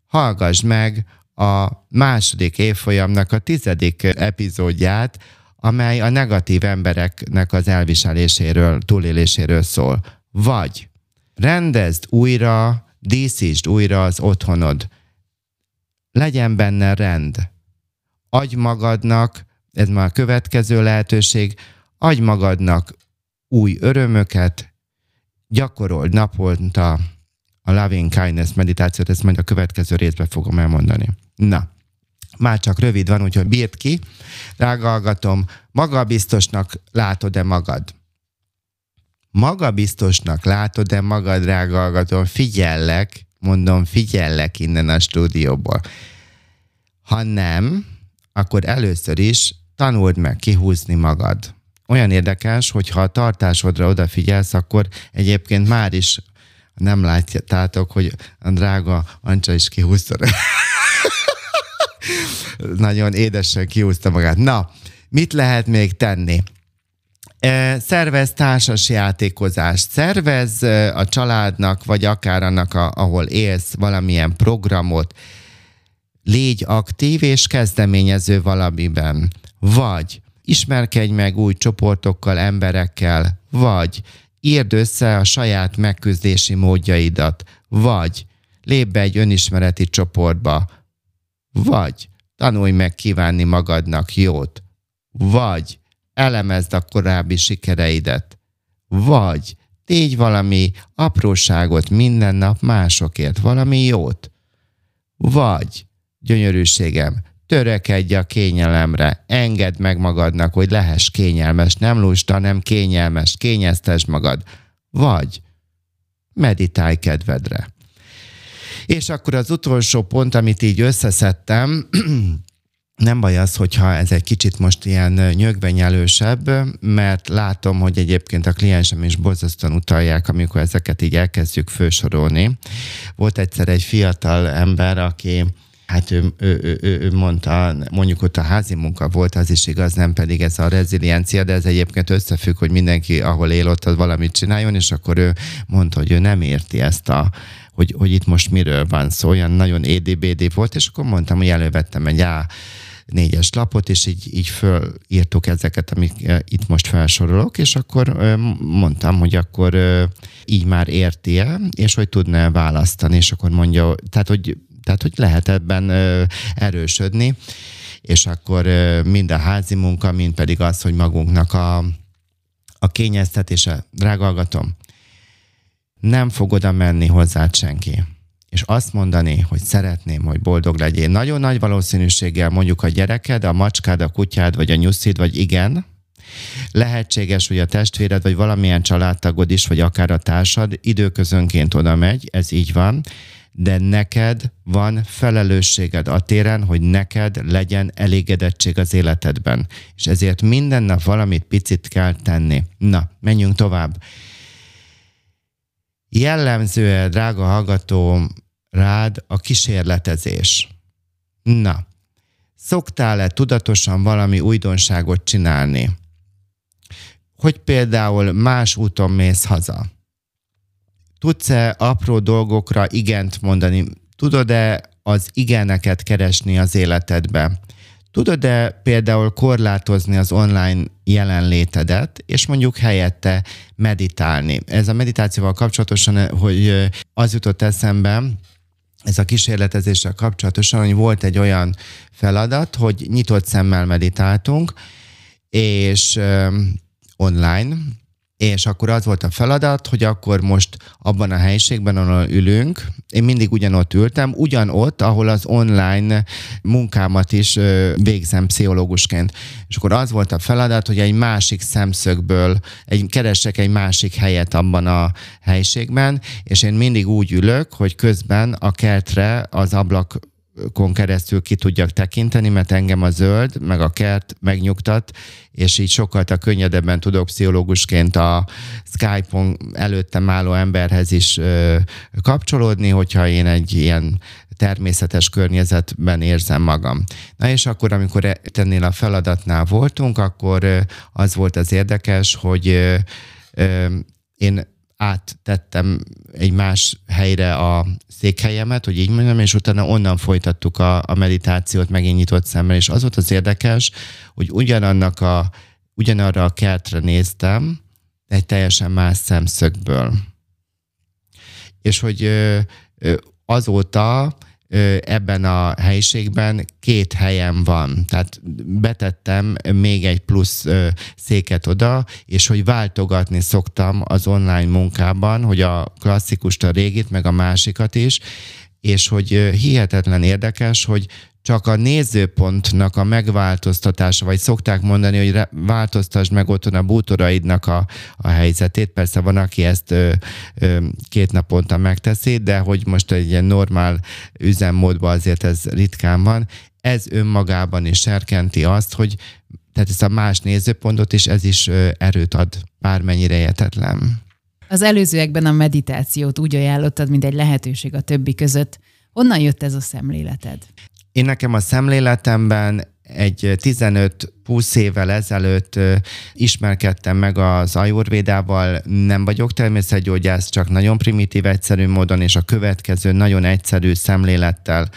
hallgass meg a második évfolyamnak a tizedik epizódját, amely a negatív embereknek az elviseléséről, túléléséről szól. Vagy rendezd újra, díszítsd újra az otthonod. Legyen benne rend. Adj magadnak, ez már a következő lehetőség, adj magadnak új örömöket, gyakorold naponta a loving kindness meditációt, ezt majd a következő részben fogom elmondani. Na, már csak rövid van, úgyhogy bírt ki. Drága magabiztosnak látod-e magad? Magabiztosnak látod-e magad, drága? Figyellek, mondom, figyellek innen a stúdióból. Ha nem, akkor először is tanuld meg kihúzni magad. Olyan érdekes, hogy ha a tartásodra odafigyelsz, akkor egyébként már is nem látjátok, hogy a drága Ancsa is kihúzta. Nagyon édesen kiúzta magát. Na, mit lehet még tenni? Szervez társas játékozást, szervez a családnak, vagy akár annak, ahol élsz, valamilyen programot, légy aktív és kezdeményező valamiben. Vagy ismerkedj meg új csoportokkal, emberekkel, vagy írd össze a saját megküzdési módjaidat, vagy lépj be egy önismereti csoportba, vagy tanulj meg kívánni magadnak jót, vagy elemezd a korábbi sikereidet, vagy tégy valami apróságot minden nap másokért, valami jót, vagy gyönyörűségem, törekedj a kényelemre, engedd meg magadnak, hogy lehess kényelmes, nem lusta, nem kényelmes, kényeztesd magad. Vagy meditálj kedvedre. És akkor az utolsó pont, amit így összeszedtem, nem baj az, hogyha ez egy kicsit most ilyen nyögvenyelősebb, mert látom, hogy egyébként a kliensem is borzasztóan utalják, amikor ezeket így elkezdjük fősorolni. Volt egyszer egy fiatal ember, aki Hát ő, ő, ő, ő, mondta, mondjuk ott a házi munka volt, az is igaz, nem pedig ez a reziliencia, de ez egyébként összefügg, hogy mindenki, ahol él, ott az valamit csináljon, és akkor ő mondta, hogy ő nem érti ezt a, hogy, hogy itt most miről van szó, olyan nagyon édébédé volt, és akkor mondtam, hogy elővettem egy á, négyes lapot, és így, így fölírtuk ezeket, amik itt most felsorolok, és akkor mondtam, hogy akkor így már érti-e, és hogy tudna választani, és akkor mondja, tehát hogy tehát, hogy lehet ebben erősödni, és akkor mind a házi munka, mind pedig az, hogy magunknak a, a kényeztetése. Drága hallgatom, nem fog oda menni hozzád senki és azt mondani, hogy szeretném, hogy boldog legyél. Nagyon nagy valószínűséggel mondjuk a gyereked, a macskád, a kutyád, vagy a nyuszid, vagy igen, Lehetséges, hogy a testvéred, vagy valamilyen családtagod is, vagy akár a társad időközönként oda megy, ez így van, de neked van felelősséged a téren, hogy neked legyen elégedettség az életedben. És ezért minden nap valamit picit kell tenni. Na, menjünk tovább. Jellemző, drága hallgató, rád a kísérletezés. Na, szoktál-e tudatosan valami újdonságot csinálni? Hogy például más úton mész haza? Tudsz-e apró dolgokra igent mondani? Tudod-e az igeneket keresni az életedbe? Tudod-e például korlátozni az online jelenlétedet, és mondjuk helyette meditálni? Ez a meditációval kapcsolatosan, hogy az jutott eszembe, ez a kísérletezéssel kapcsolatosan, hogy volt egy olyan feladat, hogy nyitott szemmel meditáltunk, és online, és akkor az volt a feladat, hogy akkor most abban a helyiségben, ahol ülünk, én mindig ugyanott ültem, ugyanott, ahol az online munkámat is végzem pszichológusként. És akkor az volt a feladat, hogy egy másik szemszögből egy, keressek egy másik helyet abban a helyiségben, és én mindig úgy ülök, hogy közben a kertre az ablak kon keresztül ki tudjak tekinteni, mert engem a zöld, meg a kert megnyugtat, és így sokkal a könnyedebben tudok pszichológusként a Skype-on előttem álló emberhez is ö, kapcsolódni, hogyha én egy ilyen természetes környezetben érzem magam. Na és akkor, amikor tennél a feladatnál voltunk, akkor az volt az érdekes, hogy én áttettem egy más helyre a székhelyemet, hogy így mondjam, és utána onnan folytattuk a, a meditációt megint nyitott szemmel, és az volt az érdekes, hogy ugyanannak a, ugyanarra a kertre néztem, egy teljesen más szemszögből. És hogy azóta ebben a helyiségben két helyem van. Tehát betettem még egy plusz széket oda, és hogy váltogatni szoktam az online munkában, hogy a klasszikust, a régit, meg a másikat is, és hogy hihetetlen érdekes, hogy csak a nézőpontnak a megváltoztatása, vagy szokták mondani, hogy változtasd meg otthon a bútoraidnak a, a helyzetét. Persze van, aki ezt ö, ö, két naponta megteszi, de hogy most egy ilyen normál üzemmódban azért ez ritkán van. Ez önmagában is serkenti azt, hogy tehát ez a más nézőpontot is, ez is erőt ad, bármennyire értetlen. Az előzőekben a meditációt úgy ajánlottad, mint egy lehetőség a többi között. Honnan jött ez a szemléleted? Én nekem a szemléletemben egy 15-20 évvel ezelőtt ismerkedtem meg az ajurvédával, nem vagyok természetgyógyász, csak nagyon primitív, egyszerű módon, és a következő nagyon egyszerű szemlélettel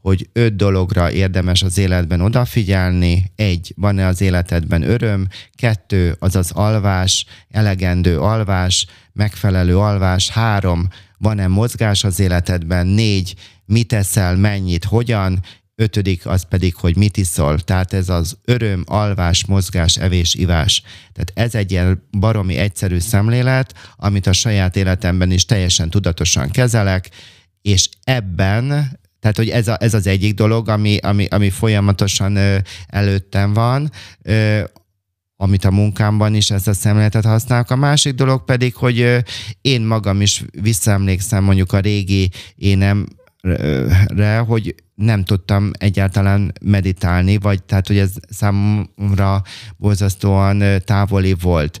hogy öt dologra érdemes az életben odafigyelni. Egy, van-e az életedben öröm? Kettő, az az alvás, elegendő alvás, megfelelő alvás. Három, van-e mozgás az életedben? Négy, mit eszel, mennyit, hogyan? Ötödik az pedig, hogy mit iszol. Tehát ez az öröm, alvás, mozgás, evés, ivás. Tehát ez egy ilyen baromi egyszerű szemlélet, amit a saját életemben is teljesen tudatosan kezelek, és ebben Tehát, hogy ez, a, ez az egyik dolog, ami, ami, ami folyamatosan ö, előttem van, ö, amit a munkámban is ezt a szemléletet használok. A másik dolog pedig, hogy ö, én magam is visszaemlékszem mondjuk a régi énem re, hogy nem tudtam egyáltalán meditálni, vagy tehát, hogy ez számomra borzasztóan távoli volt.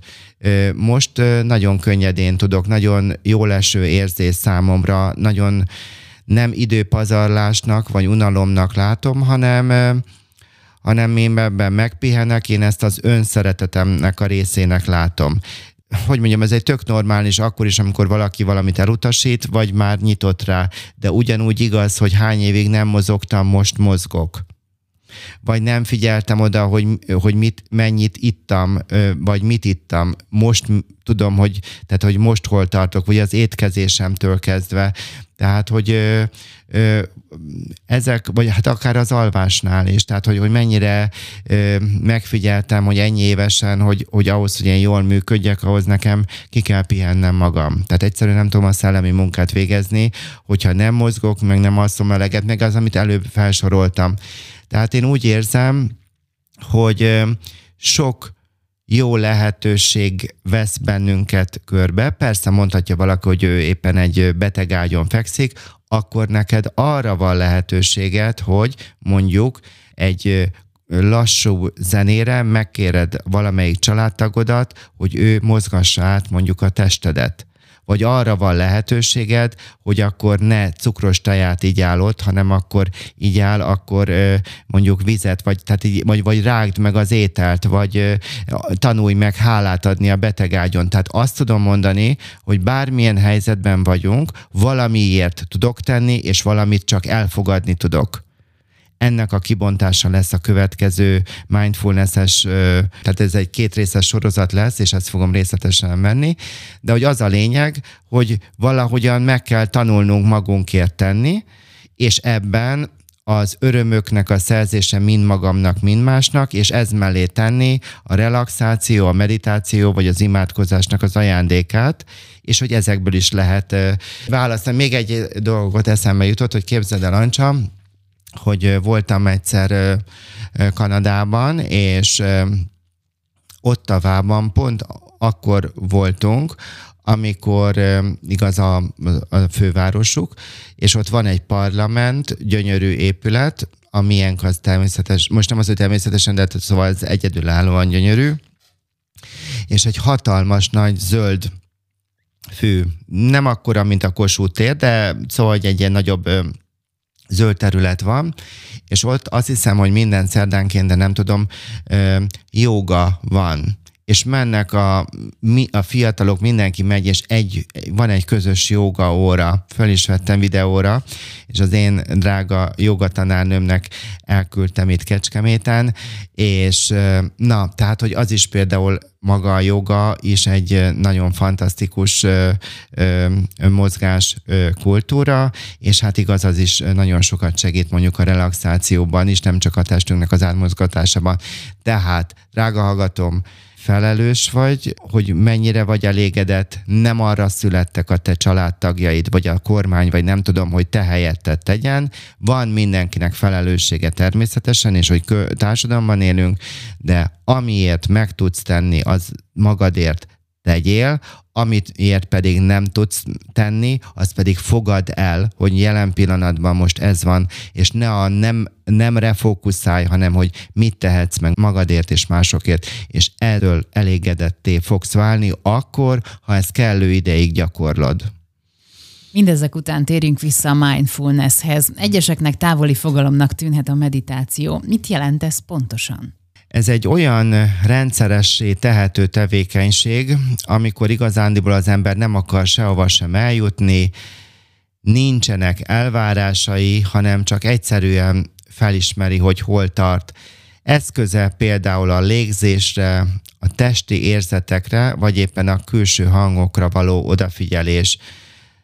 Most nagyon könnyedén tudok, nagyon jó leső érzés számomra, nagyon nem időpazarlásnak vagy unalomnak látom, hanem hanem én ebben megpihenek, én ezt az önszeretetemnek a részének látom hogy mondjam, ez egy tök normális akkor is, amikor valaki valamit elutasít, vagy már nyitott rá, de ugyanúgy igaz, hogy hány évig nem mozogtam, most mozgok vagy nem figyeltem oda, hogy, hogy mit, mennyit ittam, vagy mit ittam. Most tudom, hogy, tehát, hogy most hol tartok, vagy az étkezésemtől kezdve. Tehát, hogy ö, ö, ezek, vagy hát akár az alvásnál is, tehát, hogy, hogy mennyire ö, megfigyeltem, hogy ennyi évesen, hogy, hogy ahhoz, hogy én jól működjek, ahhoz nekem ki kell pihennem magam. Tehát egyszerűen nem tudom a szellemi munkát végezni, hogyha nem mozgok, meg nem alszom eleget, meg az, amit előbb felsoroltam. Tehát én úgy érzem, hogy sok jó lehetőség vesz bennünket körbe. Persze mondhatja valaki, hogy ő éppen egy betegágyon fekszik, akkor neked arra van lehetőséged, hogy mondjuk egy lassú zenére megkéred valamelyik családtagodat, hogy ő mozgassa át mondjuk a testedet vagy arra van lehetőséged, hogy akkor ne cukros teját igyál ott, hanem akkor igyál, akkor mondjuk vizet, vagy, tehát így, vagy, vagy rágd meg az ételt, vagy tanulj meg hálát adni a betegágyon. Tehát azt tudom mondani, hogy bármilyen helyzetben vagyunk, valamiért tudok tenni, és valamit csak elfogadni tudok ennek a kibontása lesz a következő mindfulness-es, tehát ez egy kétrészes sorozat lesz, és ezt fogom részletesen menni, de hogy az a lényeg, hogy valahogyan meg kell tanulnunk magunkért tenni, és ebben az örömöknek a szerzése mind magamnak, mind másnak, és ez mellé tenni a relaxáció, a meditáció, vagy az imádkozásnak az ajándékát, és hogy ezekből is lehet választani. Még egy dolgot eszembe jutott, hogy képzeld el, Ancsa, hogy voltam egyszer Kanadában, és Ottavában pont akkor voltunk, amikor igaz a, a fővárosuk, és ott van egy parlament, gyönyörű épület, a miénk az természetes, most nem az, hogy természetesen, de szóval ez egyedülállóan gyönyörű, és egy hatalmas nagy zöld fű, nem akkora, mint a Kossuth tér, de szóval egy ilyen nagyobb zöld terület van, és ott azt hiszem, hogy minden szerdánként, de nem tudom, joga van és mennek a, mi, a fiatalok, mindenki megy, és egy, van egy közös joga óra, föl is vettem videóra, és az én drága jogatanárnőmnek elküldtem itt Kecskeméten, és na, tehát, hogy az is például maga a joga is egy nagyon fantasztikus ö, ö, mozgás ö, kultúra, és hát igaz, az is nagyon sokat segít mondjuk a relaxációban is, nem csak a testünknek az átmozgatásában. Tehát, drága hallgatom, felelős vagy, hogy mennyire vagy elégedett, nem arra születtek a te családtagjaid, vagy a kormány, vagy nem tudom, hogy te helyetted tegyen. Van mindenkinek felelőssége természetesen, és hogy társadalomban élünk, de amiért meg tudsz tenni, az magadért tegyél, amit ért pedig nem tudsz tenni, az pedig fogad el, hogy jelen pillanatban most ez van, és ne a nem, nem refókuszálj, hanem hogy mit tehetsz meg magadért és másokért, és erről elégedetté fogsz válni akkor, ha ezt kellő ideig gyakorlod. Mindezek után térjünk vissza a mindfulnesshez. Egyeseknek távoli fogalomnak tűnhet a meditáció. Mit jelent ez pontosan? Ez egy olyan rendszeressé tehető tevékenység, amikor igazándiból az ember nem akar sehova sem eljutni, nincsenek elvárásai, hanem csak egyszerűen felismeri, hogy hol tart. Eszköze például a légzésre, a testi érzetekre, vagy éppen a külső hangokra való odafigyelés.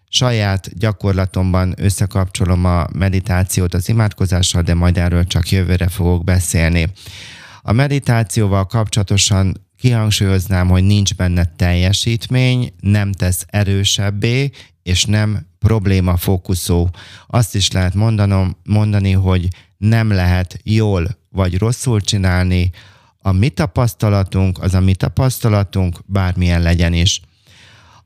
Saját gyakorlatomban összekapcsolom a meditációt az imádkozással, de majd erről csak jövőre fogok beszélni. A meditációval kapcsolatosan kihangsúlyoznám, hogy nincs benne teljesítmény, nem tesz erősebbé, és nem probléma fókuszú. Azt is lehet mondanom, mondani, hogy nem lehet jól vagy rosszul csinálni. A mi tapasztalatunk, az a mi tapasztalatunk, bármilyen legyen is.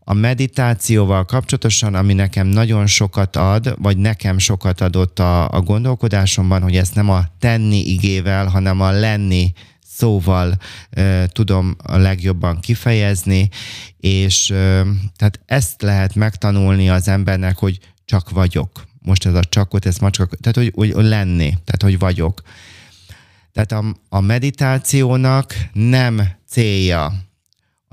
A meditációval kapcsolatosan, ami nekem nagyon sokat ad, vagy nekem sokat adott a, a gondolkodásomban, hogy ezt nem a tenni igével, hanem a lenni szóval e, tudom a legjobban kifejezni, és e, tehát ezt lehet megtanulni az embernek, hogy csak vagyok. Most ez a csakot, ez macska, tehát hogy, hogy, hogy lenni, tehát hogy vagyok. Tehát a, a meditációnak nem célja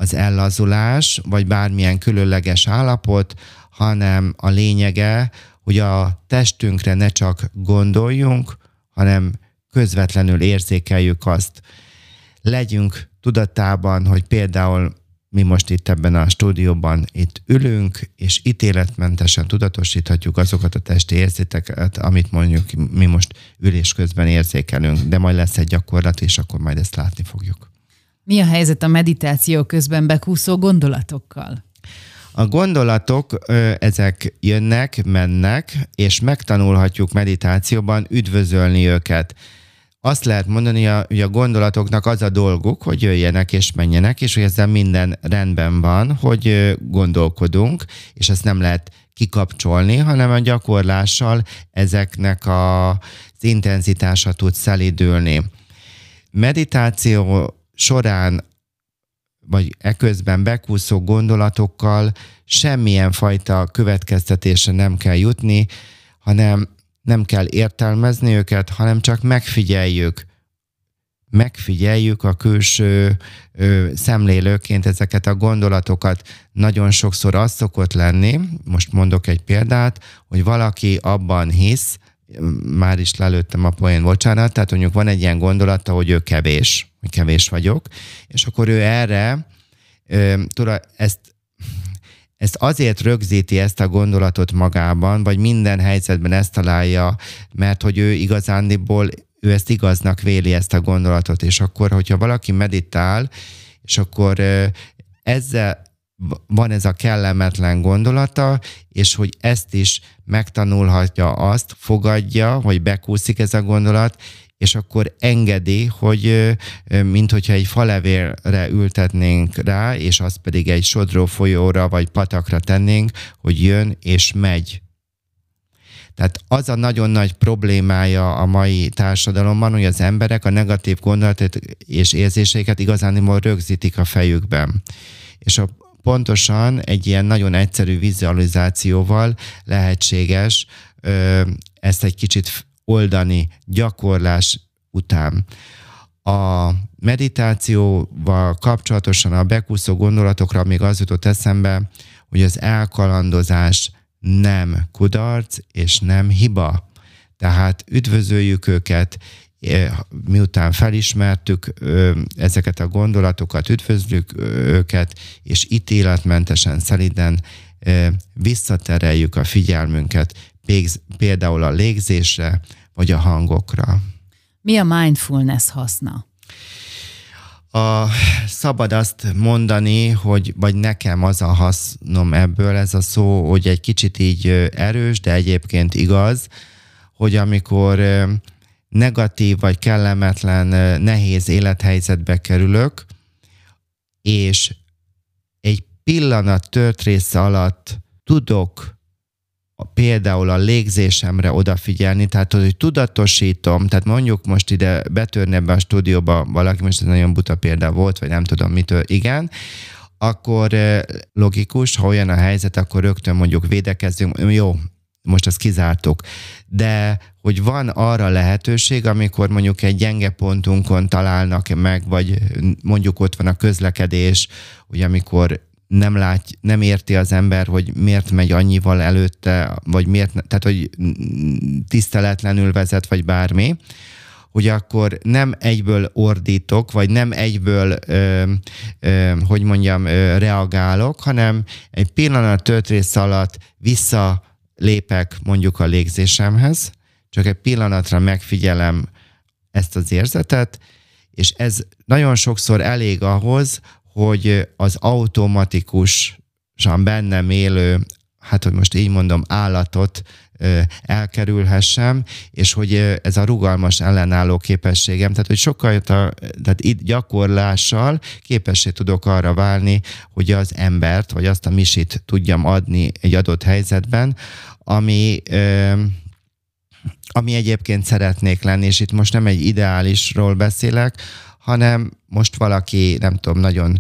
az ellazulás, vagy bármilyen különleges állapot, hanem a lényege, hogy a testünkre ne csak gondoljunk, hanem közvetlenül érzékeljük azt. Legyünk tudatában, hogy például mi most itt ebben a stúdióban itt ülünk, és ítéletmentesen tudatosíthatjuk azokat a testi érzeteket, amit mondjuk mi most ülés közben érzékelünk, de majd lesz egy gyakorlat, és akkor majd ezt látni fogjuk. Mi a helyzet a meditáció közben bekúszó gondolatokkal? A gondolatok, ezek jönnek, mennek, és megtanulhatjuk meditációban üdvözölni őket. Azt lehet mondani, hogy a gondolatoknak az a dolguk, hogy jöjjenek és menjenek, és hogy ezzel minden rendben van, hogy gondolkodunk, és ezt nem lehet kikapcsolni, hanem a gyakorlással ezeknek a, az intenzitása tud szelidülni. Meditáció során vagy eközben bekúszó gondolatokkal semmilyen fajta következtetése nem kell jutni, hanem nem kell értelmezni őket, hanem csak megfigyeljük. Megfigyeljük a külső ö, szemlélőként ezeket a gondolatokat. Nagyon sokszor az szokott lenni, most mondok egy példát, hogy valaki abban hisz, már is lelőttem a poén, bocsánat, tehát mondjuk van egy ilyen gondolata, hogy ő kevés, hogy kevés vagyok, és akkor ő erre, tudod, ezt, ezt azért rögzíti ezt a gondolatot magában, vagy minden helyzetben ezt találja, mert hogy ő igazándiból, ő ezt igaznak véli ezt a gondolatot, és akkor, hogyha valaki meditál, és akkor ezzel van ez a kellemetlen gondolata, és hogy ezt is megtanulhatja azt, fogadja, hogy bekúszik ez a gondolat, és akkor engedi, hogy mint hogyha egy falevélre ültetnénk rá, és azt pedig egy sodró folyóra vagy patakra tennénk, hogy jön és megy. Tehát az a nagyon nagy problémája a mai társadalomban, hogy az emberek a negatív gondolatot és érzéseiket igazán rögzítik a fejükben. És a pontosan egy ilyen nagyon egyszerű vizualizációval lehetséges ezt egy kicsit oldani gyakorlás után. A meditációval kapcsolatosan a bekúszó gondolatokra még az jutott eszembe, hogy az elkalandozás nem kudarc és nem hiba. Tehát üdvözöljük őket, miután felismertük ezeket a gondolatokat, üdvözlük őket, és ítéletmentesen, szeliden visszatereljük a figyelmünket például a légzésre, vagy a hangokra. Mi a mindfulness haszna? A, szabad azt mondani, hogy vagy nekem az a hasznom ebből, ez a szó, hogy egy kicsit így erős, de egyébként igaz, hogy amikor negatív vagy kellemetlen, nehéz élethelyzetbe kerülök, és egy pillanat tört része alatt tudok például a légzésemre odafigyelni, tehát hogy tudatosítom, tehát mondjuk most ide betörne ebbe a stúdióba valaki, most ez nagyon buta példa volt, vagy nem tudom mitől, igen, akkor logikus, ha olyan a helyzet, akkor rögtön mondjuk védekezzünk, jó, most ezt kizártuk. De hogy van arra lehetőség, amikor mondjuk egy gyenge pontunkon találnak meg, vagy mondjuk ott van a közlekedés, hogy amikor nem lát, nem érti az ember, hogy miért megy annyival előtte, vagy miért, tehát hogy tiszteletlenül vezet, vagy bármi, hogy akkor nem egyből ordítok, vagy nem egyből, ö, ö, hogy mondjam, ö, reagálok, hanem egy pillanat töltrész alatt vissza lépek mondjuk a légzésemhez, csak egy pillanatra megfigyelem ezt az érzetet, és ez nagyon sokszor elég ahhoz, hogy az automatikusan bennem élő, hát hogy most így mondom, állatot elkerülhessem, és hogy ez a rugalmas ellenálló képességem, tehát hogy sokkal, tehát itt gyakorlással képessé tudok arra válni, hogy az embert, vagy azt a misit tudjam adni egy adott helyzetben, ami ami egyébként szeretnék lenni, és itt most nem egy ideálisról beszélek, hanem most valaki, nem tudom, nagyon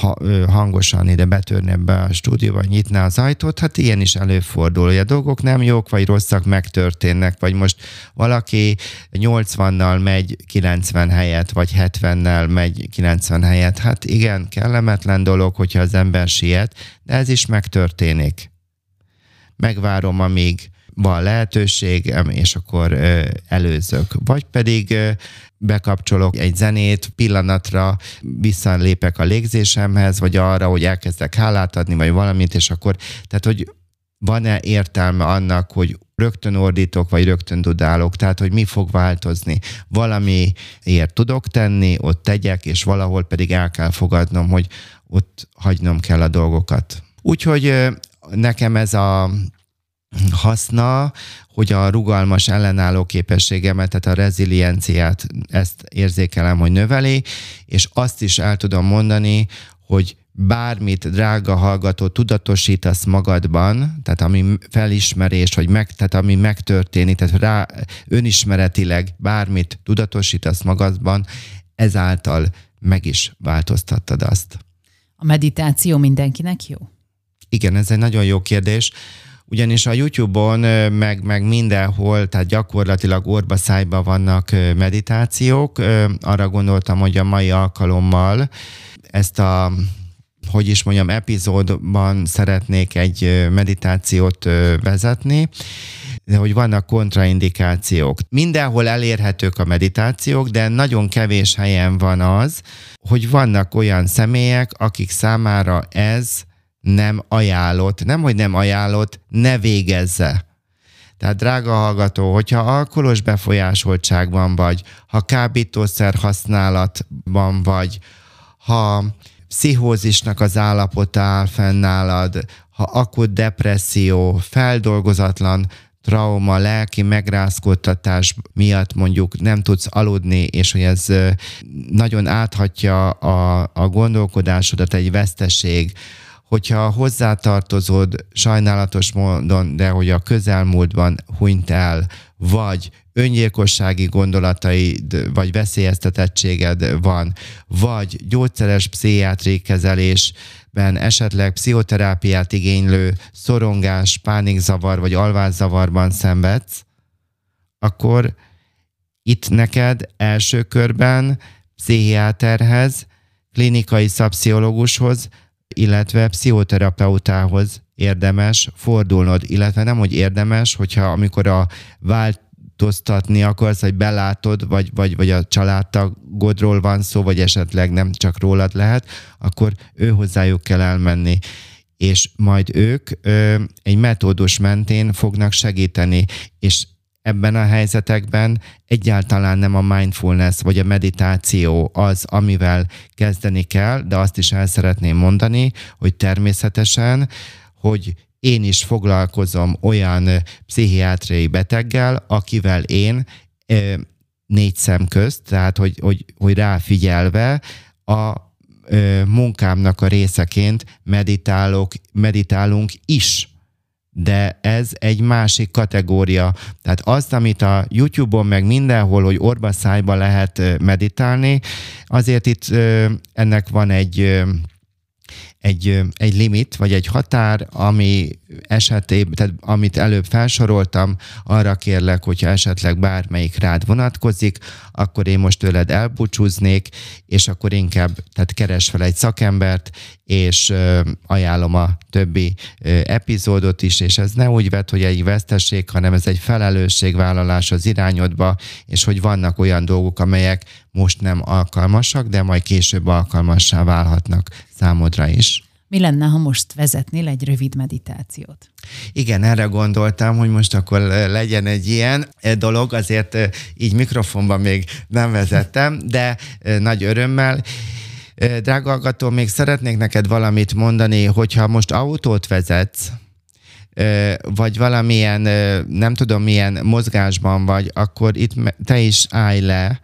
ha, hangosan ide betörne be a stúdióba, nyitná az ajtót, hát ilyen is előfordul, hogy a dolgok nem jók vagy rosszak megtörténnek, vagy most valaki 80-nal megy 90 helyet, vagy 70-nel megy 90 helyet, hát igen, kellemetlen dolog, hogyha az ember siet, de ez is megtörténik. Megvárom, amíg van lehetőségem, és akkor előzök. Vagy pedig bekapcsolok egy zenét, pillanatra visszalépek a légzésemhez, vagy arra, hogy elkezdek hálát adni, vagy valamit, és akkor, tehát, hogy van-e értelme annak, hogy rögtön ordítok, vagy rögtön dudálok, tehát hogy mi fog változni. Valamiért tudok tenni, ott tegyek, és valahol pedig el kell fogadnom, hogy ott hagynom kell a dolgokat. Úgyhogy nekem ez a haszna, hogy a rugalmas ellenálló képességemet, tehát a rezilienciát, ezt érzékelem, hogy növeli, és azt is el tudom mondani, hogy bármit, drága hallgató, tudatosítasz magadban, tehát ami felismerés, hogy meg, tehát ami megtörténik, tehát rá önismeretileg bármit tudatosítasz magadban, ezáltal meg is változtattad azt. A meditáció mindenkinek jó? Igen, ez egy nagyon jó kérdés ugyanis a YouTube-on, meg, meg mindenhol, tehát gyakorlatilag orba szájba vannak meditációk. Arra gondoltam, hogy a mai alkalommal ezt a hogy is mondjam, epizódban szeretnék egy meditációt vezetni, de hogy vannak kontraindikációk. Mindenhol elérhetők a meditációk, de nagyon kevés helyen van az, hogy vannak olyan személyek, akik számára ez nem ajánlott, nem hogy nem ajánlott, ne végezze. Tehát drága hallgató, hogyha alkoholos befolyásoltságban vagy, ha kábítószer használatban vagy, ha pszichózisnak az állapota áll fennállad, ha akut depresszió, feldolgozatlan trauma, lelki megrázkódtatás miatt mondjuk nem tudsz aludni, és hogy ez nagyon áthatja a, a gondolkodásodat egy veszteség, hogyha hozzátartozod sajnálatos módon, de hogy a közelmúltban hunyt el, vagy öngyilkossági gondolataid, vagy veszélyeztetettséged van, vagy gyógyszeres pszichiátri kezelésben esetleg pszichoterápiát igénylő szorongás, pánikzavar vagy alvászavarban szenvedsz, akkor itt neked első körben pszichiáterhez, klinikai szapsziológushoz, illetve pszichoterapeutához érdemes fordulnod, illetve nem, hogy érdemes, hogyha amikor a változtatni akarsz, hogy belátod, vagy, vagy, vagy a családtagodról van szó, vagy esetleg nem csak rólad lehet, akkor ő hozzájuk kell elmenni. És majd ők ö, egy metódus mentén fognak segíteni, és ebben a helyzetekben egyáltalán nem a mindfulness vagy a meditáció az, amivel kezdeni kell, de azt is el szeretném mondani, hogy természetesen, hogy én is foglalkozom olyan pszichiátriai beteggel, akivel én négy szem közt, tehát hogy, hogy, hogy ráfigyelve a munkámnak a részeként meditálok, meditálunk is de ez egy másik kategória. Tehát azt, amit a YouTube-on meg mindenhol, hogy orba szájba lehet meditálni, azért itt ennek van egy egy, egy limit, vagy egy határ, ami esetében, tehát amit előbb felsoroltam, arra kérlek, hogyha esetleg bármelyik rád vonatkozik, akkor én most tőled elbúcsúznék, és akkor inkább tehát keres fel egy szakembert, és ajánlom a többi epizódot is, és ez ne úgy vett, hogy egy veszteség, hanem ez egy felelősségvállalás az irányodba, és hogy vannak olyan dolgok, amelyek most nem alkalmasak, de majd később alkalmassá válhatnak számodra is. Mi lenne, ha most vezetnél egy rövid meditációt? Igen, erre gondoltam, hogy most akkor legyen egy ilyen dolog, azért így mikrofonban még nem vezettem, de nagy örömmel. Drága hallgató, még szeretnék neked valamit mondani, hogyha most autót vezetsz, vagy valamilyen, nem tudom milyen mozgásban vagy, akkor itt te is állj le,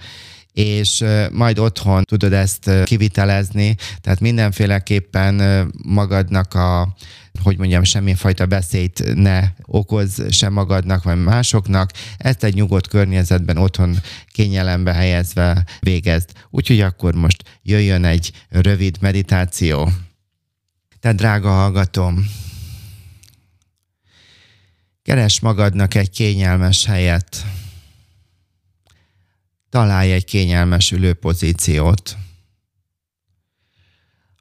és majd otthon tudod ezt kivitelezni, tehát mindenféleképpen magadnak a hogy mondjam, semmifajta beszélyt ne okoz sem magadnak, vagy másoknak. Ezt egy nyugodt környezetben otthon kényelembe helyezve végezd. Úgyhogy akkor most jöjjön egy rövid meditáció. Tehát drága hallgatom, keres magadnak egy kényelmes helyet, találj egy kényelmes ülőpozíciót.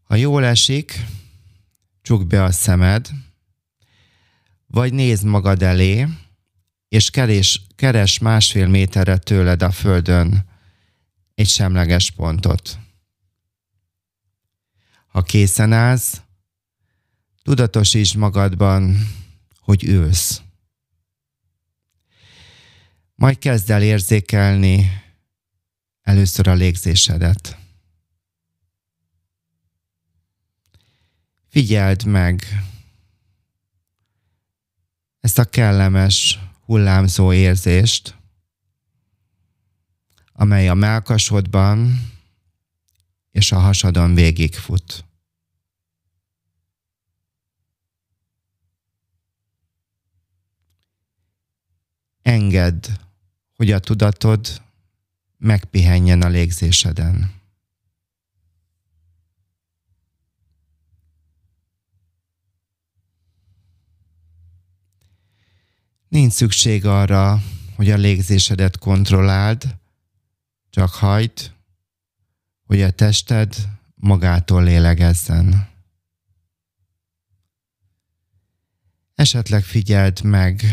Ha jól esik, csukd be a szemed, vagy nézd magad elé, és keres, keres másfél méterre tőled a földön egy semleges pontot. Ha készen állsz, tudatosítsd magadban, hogy ülsz. Majd kezd el érzékelni először a légzésedet. Figyeld meg ezt a kellemes, hullámzó érzést, amely a melkasodban és a hasadon végigfut. Engedd, hogy a tudatod megpihenjen a légzéseden. Nincs szükség arra, hogy a légzésedet kontrolláld, csak hagyd, hogy a tested magától lélegezzen. Esetleg figyeld meg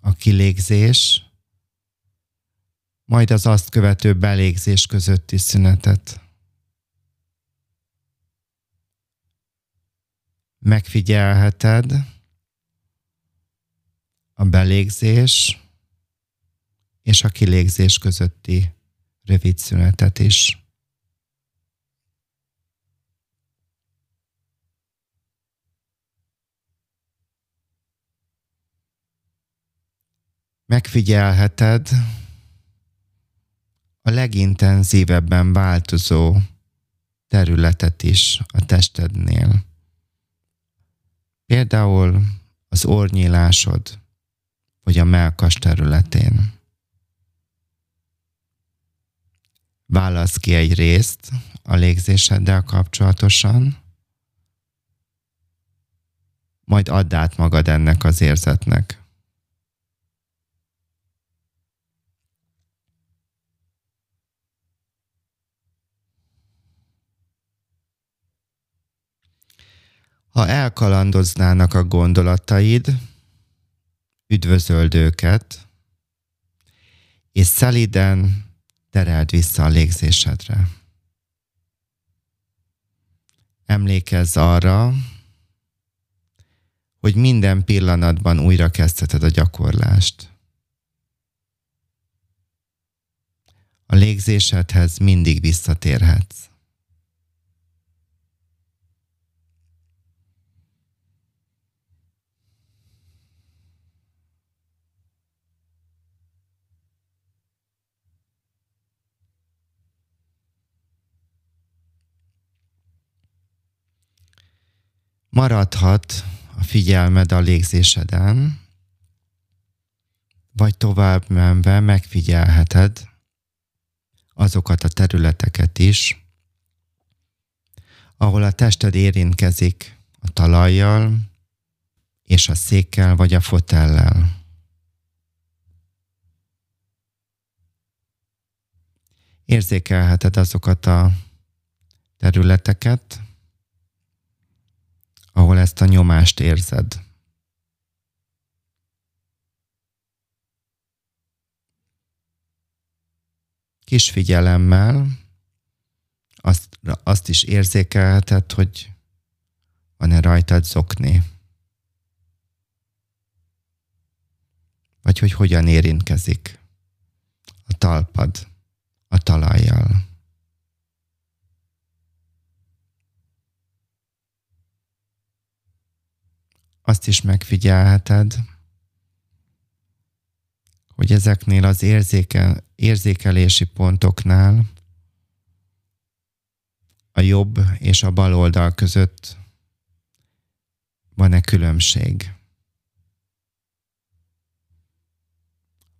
a kilégzés majd az azt követő belégzés közötti szünetet. Megfigyelheted a belégzés és a kilégzés közötti rövid szünetet is. Megfigyelheted, a legintenzívebben változó területet is a testednél. Például az ornyílásod, vagy a melkas területén. Válasz ki egy részt a légzéseddel kapcsolatosan, majd add át magad ennek az érzetnek. Ha elkalandoznának a gondolataid, üdvözöld őket, és szeliden tereld vissza a légzésedre. Emlékezz arra, hogy minden pillanatban újra kezdheted a gyakorlást. A légzésedhez mindig visszatérhetsz. Maradhat a figyelmed a légzéseden, vagy tovább menve megfigyelheted azokat a területeket is, ahol a tested érintkezik a talajjal, és a székkel vagy a fotellel. Érzékelheted azokat a területeket, ahol ezt a nyomást érzed. Kis figyelemmel azt, azt is érzékelheted, hogy Van-e rajtad zokni? Vagy hogy hogyan érintkezik a talpad a talajjal. Azt is megfigyelheted, hogy ezeknél az érzékel, érzékelési pontoknál a jobb és a bal oldal között van-e különbség?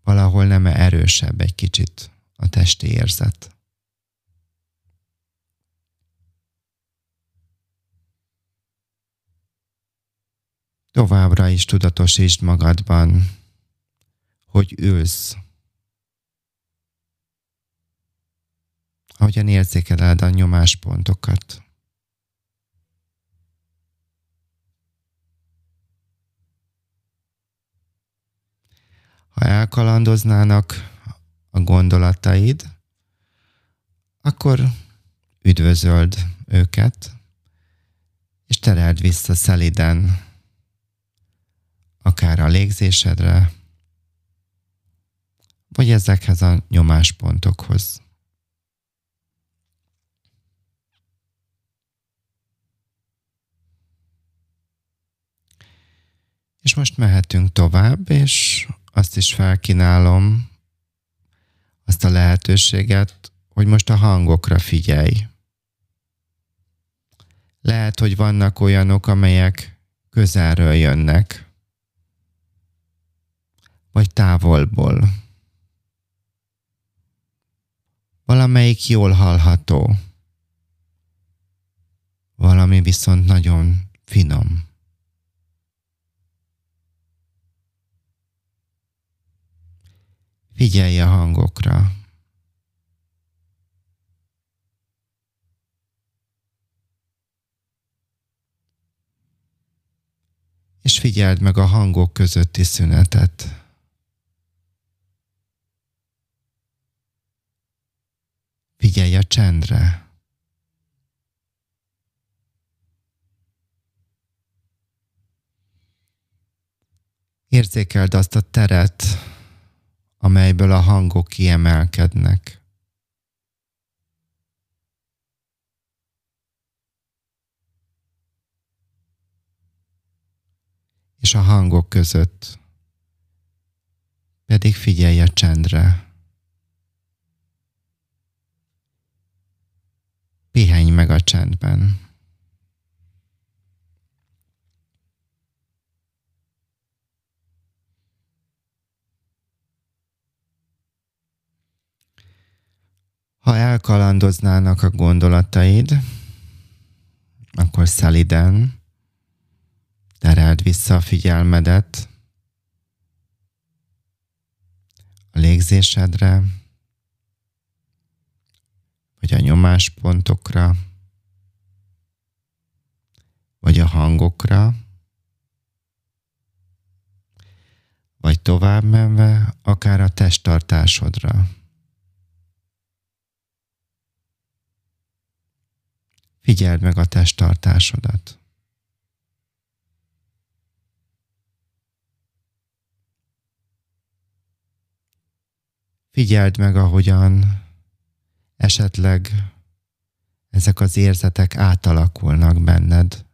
Valahol nem -e erősebb egy kicsit a testi érzet? Továbbra is tudatosítsd magadban, hogy ülsz. Ahogyan érzékeled a nyomáspontokat. Ha elkalandoznának a gondolataid, akkor üdvözöld őket, és tereld vissza szeliden, akár a légzésedre, vagy ezekhez a nyomáspontokhoz. És most mehetünk tovább, és azt is felkínálom, azt a lehetőséget, hogy most a hangokra figyelj. Lehet, hogy vannak olyanok, amelyek közelről jönnek, vagy távolból. Valamelyik jól hallható, valami viszont nagyon finom. Figyelj a hangokra. És figyeld meg a hangok közötti szünetet. Figyelj a csendre. Érzékeld azt a teret, amelyből a hangok kiemelkednek. És a hangok között pedig figyelj a csendre. Pihenj meg a csendben. Ha elkalandoznának a gondolataid, akkor szeliden tereld vissza a figyelmedet a légzésedre, vagy a nyomáspontokra, vagy a hangokra, vagy tovább menve akár a testtartásodra. Figyeld meg a testtartásodat. Figyeld meg, ahogyan esetleg ezek az érzetek átalakulnak benned,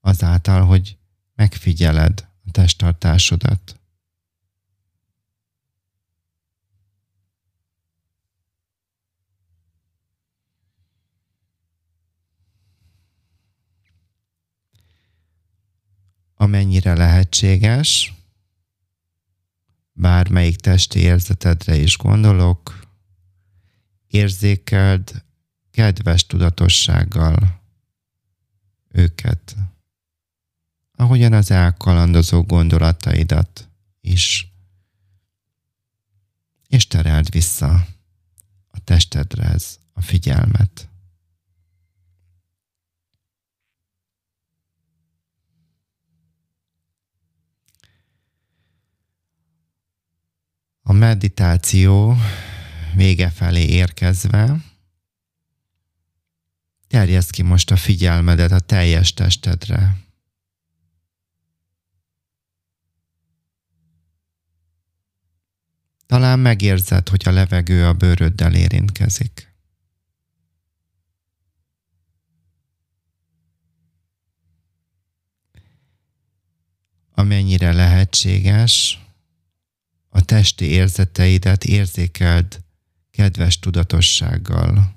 azáltal, hogy megfigyeled a testtartásodat. amennyire lehetséges, bármelyik testi érzetedre is gondolok, érzékeld kedves tudatossággal őket, ahogyan az elkalandozó gondolataidat is, és tereld vissza a testedhez a figyelmet. A meditáció vége felé érkezve, terjesz ki most a figyelmedet a teljes testedre. Talán megérzed, hogy a levegő a bőröddel érintkezik. Amennyire lehetséges, a testi érzeteidet érzékeld kedves tudatossággal.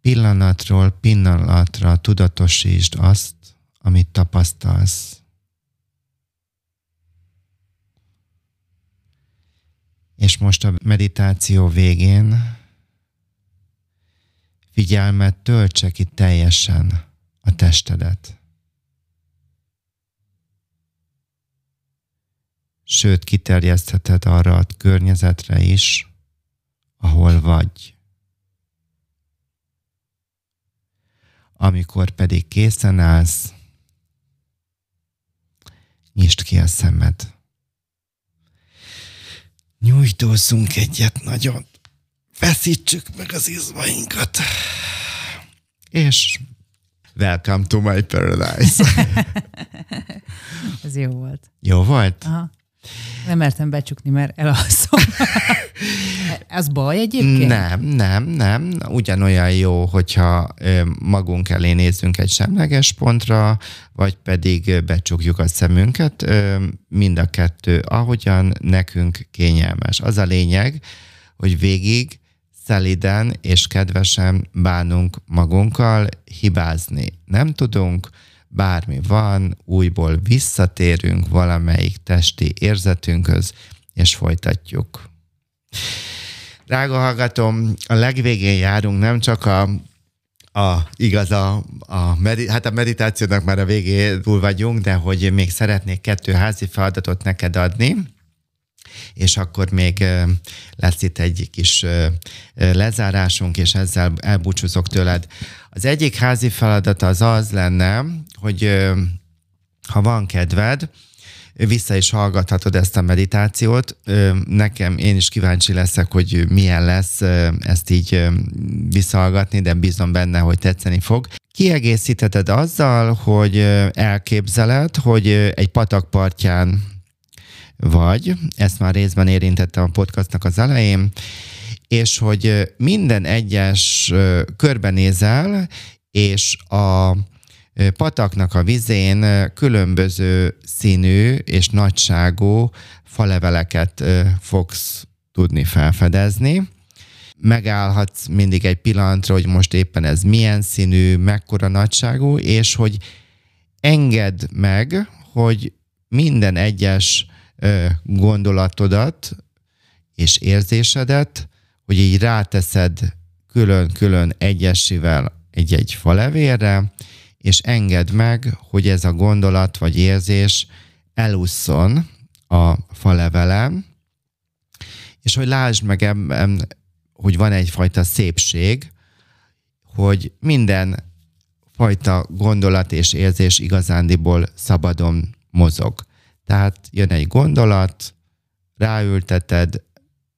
Pillanatról pillanatra tudatosítsd azt, amit tapasztalsz. És most a meditáció végén figyelmet töltse ki teljesen a testedet. Sőt, kiterjesztheted arra a környezetre is, ahol vagy. Amikor pedig készen állsz, nyisd ki a szemed. Nyújtózzunk egyet nagyon. Feszítsük meg az izmainkat. És welcome to my paradise. Ez jó volt. Jó volt? Aha. Nem mertem becsukni, mert elalszom. Ez baj egyébként? Nem, nem, nem. Ugyanolyan jó, hogyha magunk elé nézzünk egy semleges pontra, vagy pedig becsukjuk a szemünket. Mind a kettő, ahogyan nekünk kényelmes. Az a lényeg, hogy végig szeliden és kedvesen bánunk magunkkal, hibázni nem tudunk, bármi van, újból visszatérünk valamelyik testi érzetünkhöz, és folytatjuk. Drága hallgatom, a legvégén járunk, nem csak a a, igaz, a, a, medi, hát a meditációnak már a végén túl vagyunk, de hogy még szeretnék kettő házi feladatot neked adni, és akkor még lesz itt egy kis lezárásunk, és ezzel elbúcsúzok tőled. Az egyik házi feladat az az lenne, hogy ha van kedved, vissza is hallgathatod ezt a meditációt. Nekem én is kíváncsi leszek, hogy milyen lesz ezt így visszahallgatni, de bízom benne, hogy tetszeni fog. Kiegészítheted azzal, hogy elképzeled, hogy egy patakpartján vagy, ezt már részben érintettem a podcastnak az elején, és hogy minden egyes körbenézel, és a pataknak a vizén különböző színű és nagyságú faleveleket fogsz tudni felfedezni. Megállhatsz mindig egy pillanatra, hogy most éppen ez milyen színű, mekkora nagyságú, és hogy engedd meg, hogy minden egyes gondolatodat és érzésedet, hogy így ráteszed külön-külön egyesivel egy-egy falevérre, és engedd meg, hogy ez a gondolat vagy érzés elusszon a falevelem, és hogy lásd meg ebben, hogy van egyfajta szépség, hogy minden fajta gondolat és érzés igazándiból szabadon mozog. Tehát jön egy gondolat, ráülteted,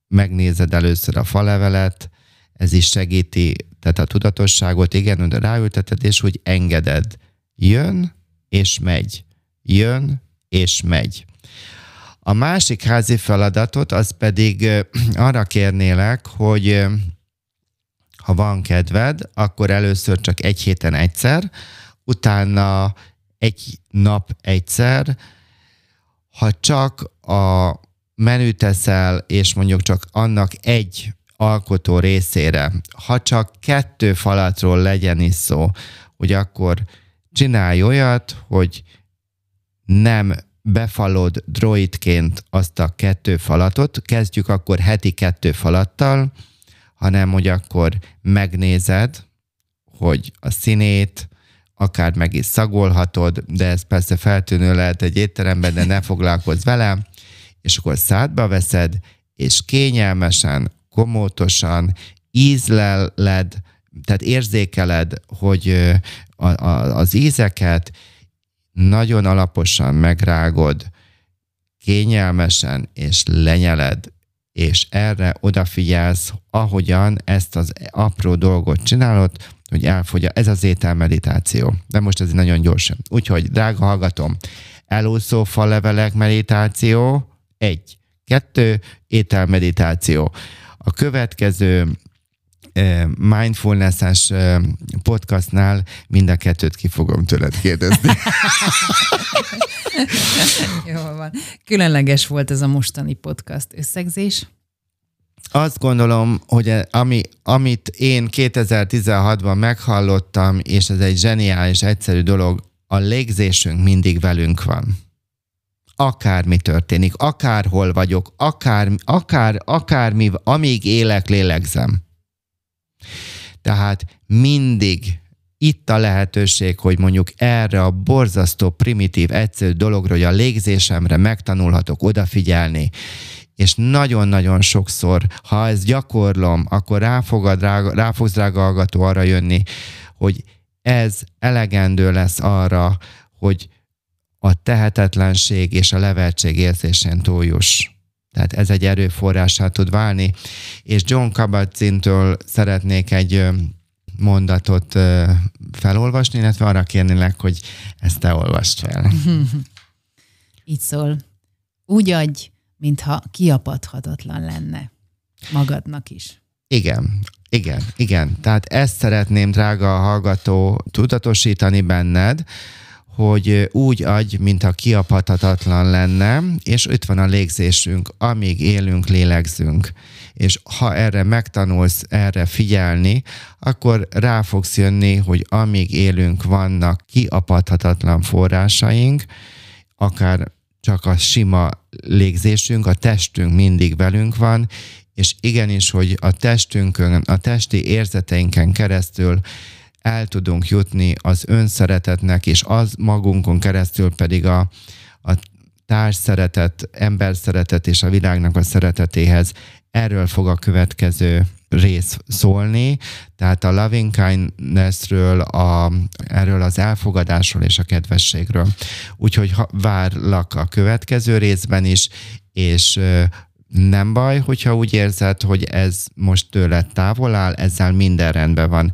megnézed először a falevelet, ez is segíti, tehát a tudatosságot, igen, de ráülteted, és úgy engeded. Jön, és megy. Jön, és megy. A másik házi feladatot, az pedig arra kérnélek, hogy ha van kedved, akkor először csak egy héten egyszer, utána egy nap egyszer, ha csak a menü teszel, és mondjuk csak annak egy alkotó részére, ha csak kettő falatról legyen is szó, hogy akkor csinálj olyat, hogy nem befalod droidként azt a kettő falatot, kezdjük akkor heti kettő falattal, hanem hogy akkor megnézed, hogy a színét, akár meg is szagolhatod, de ez persze feltűnő lehet egy étteremben, de ne foglalkozz vele, és akkor szádba veszed, és kényelmesen, komótosan ízleled, tehát érzékeled, hogy a, a, az ízeket nagyon alaposan megrágod, kényelmesen, és lenyeled, és erre odafigyelsz, ahogyan ezt az apró dolgot csinálod, hogy elfogy. Ez az ételmeditáció. De most ez nagyon gyorsan. Úgyhogy, drága hallgatom, elúszó falevelek meditáció, egy. Kettő, ételmeditáció. A következő mindfulness-es podcastnál mind a kettőt ki fogom tőled kérdezni. Jó van. Különleges volt ez a mostani podcast összegzés. Azt gondolom, hogy ami, amit én 2016-ban meghallottam, és ez egy zseniális, egyszerű dolog, a légzésünk mindig velünk van. Akármi történik, akárhol vagyok, akár, akár, akármi, amíg élek, lélegzem. Tehát mindig itt a lehetőség, hogy mondjuk erre a borzasztó, primitív, egyszerű dologra, hogy a légzésemre megtanulhatok odafigyelni, és nagyon-nagyon sokszor, ha ezt gyakorlom, akkor rá, fogad, rá, rá fogsz drága hallgató arra jönni, hogy ez elegendő lesz arra, hogy a tehetetlenség és a leveltség érzésén túljuss. Tehát ez egy erőforrását tud válni. És John Kabat-Zintől szeretnék egy mondatot felolvasni, illetve arra kérnélek, hogy ezt te olvast fel. Így szól. Úgy adj, mintha kiapadhatatlan lenne. Magadnak is. Igen, igen, igen. Tehát ezt szeretném, drága hallgató, tudatosítani benned, hogy úgy adj, mintha kiapadhatatlan lenne, és itt van a légzésünk, amíg élünk, lélegzünk. És ha erre megtanulsz erre figyelni, akkor rá fogsz jönni, hogy amíg élünk, vannak kiapadhatatlan forrásaink, akár csak a sima légzésünk, a testünk mindig velünk van, és igenis, hogy a testünkön, a testi érzeteinken keresztül el tudunk jutni az önszeretetnek, és az magunkon keresztül pedig a, a társ szeretet, ember szeretet és a világnak a szeretetéhez. Erről fog a következő rész szólni, tehát a loving kindnessről, a, erről az elfogadásról és a kedvességről. Úgyhogy ha, várlak a következő részben is, és nem baj, hogyha úgy érzed, hogy ez most tőled távol áll, ezzel minden rendben van.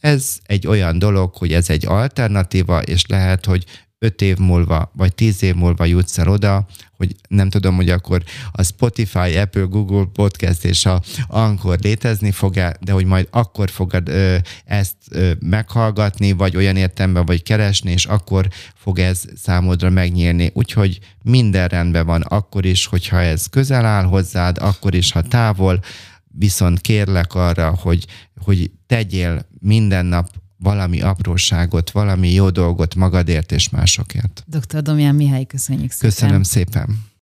Ez egy olyan dolog, hogy ez egy alternatíva, és lehet, hogy öt év múlva, vagy tíz év múlva jutsz el oda, hogy nem tudom, hogy akkor a Spotify, Apple, Google Podcast és a Anchor létezni fog-e, de hogy majd akkor fogod ö, ezt ö, meghallgatni, vagy olyan értemben vagy keresni, és akkor fog ez számodra megnyílni. Úgyhogy minden rendben van, akkor is, hogyha ez közel áll hozzád, akkor is, ha távol, viszont kérlek arra, hogy, hogy tegyél minden nap valami apróságot, valami jó dolgot magadért és másokért. Dr. Domján Mihály, köszönjük szépen. Köszönöm szépen.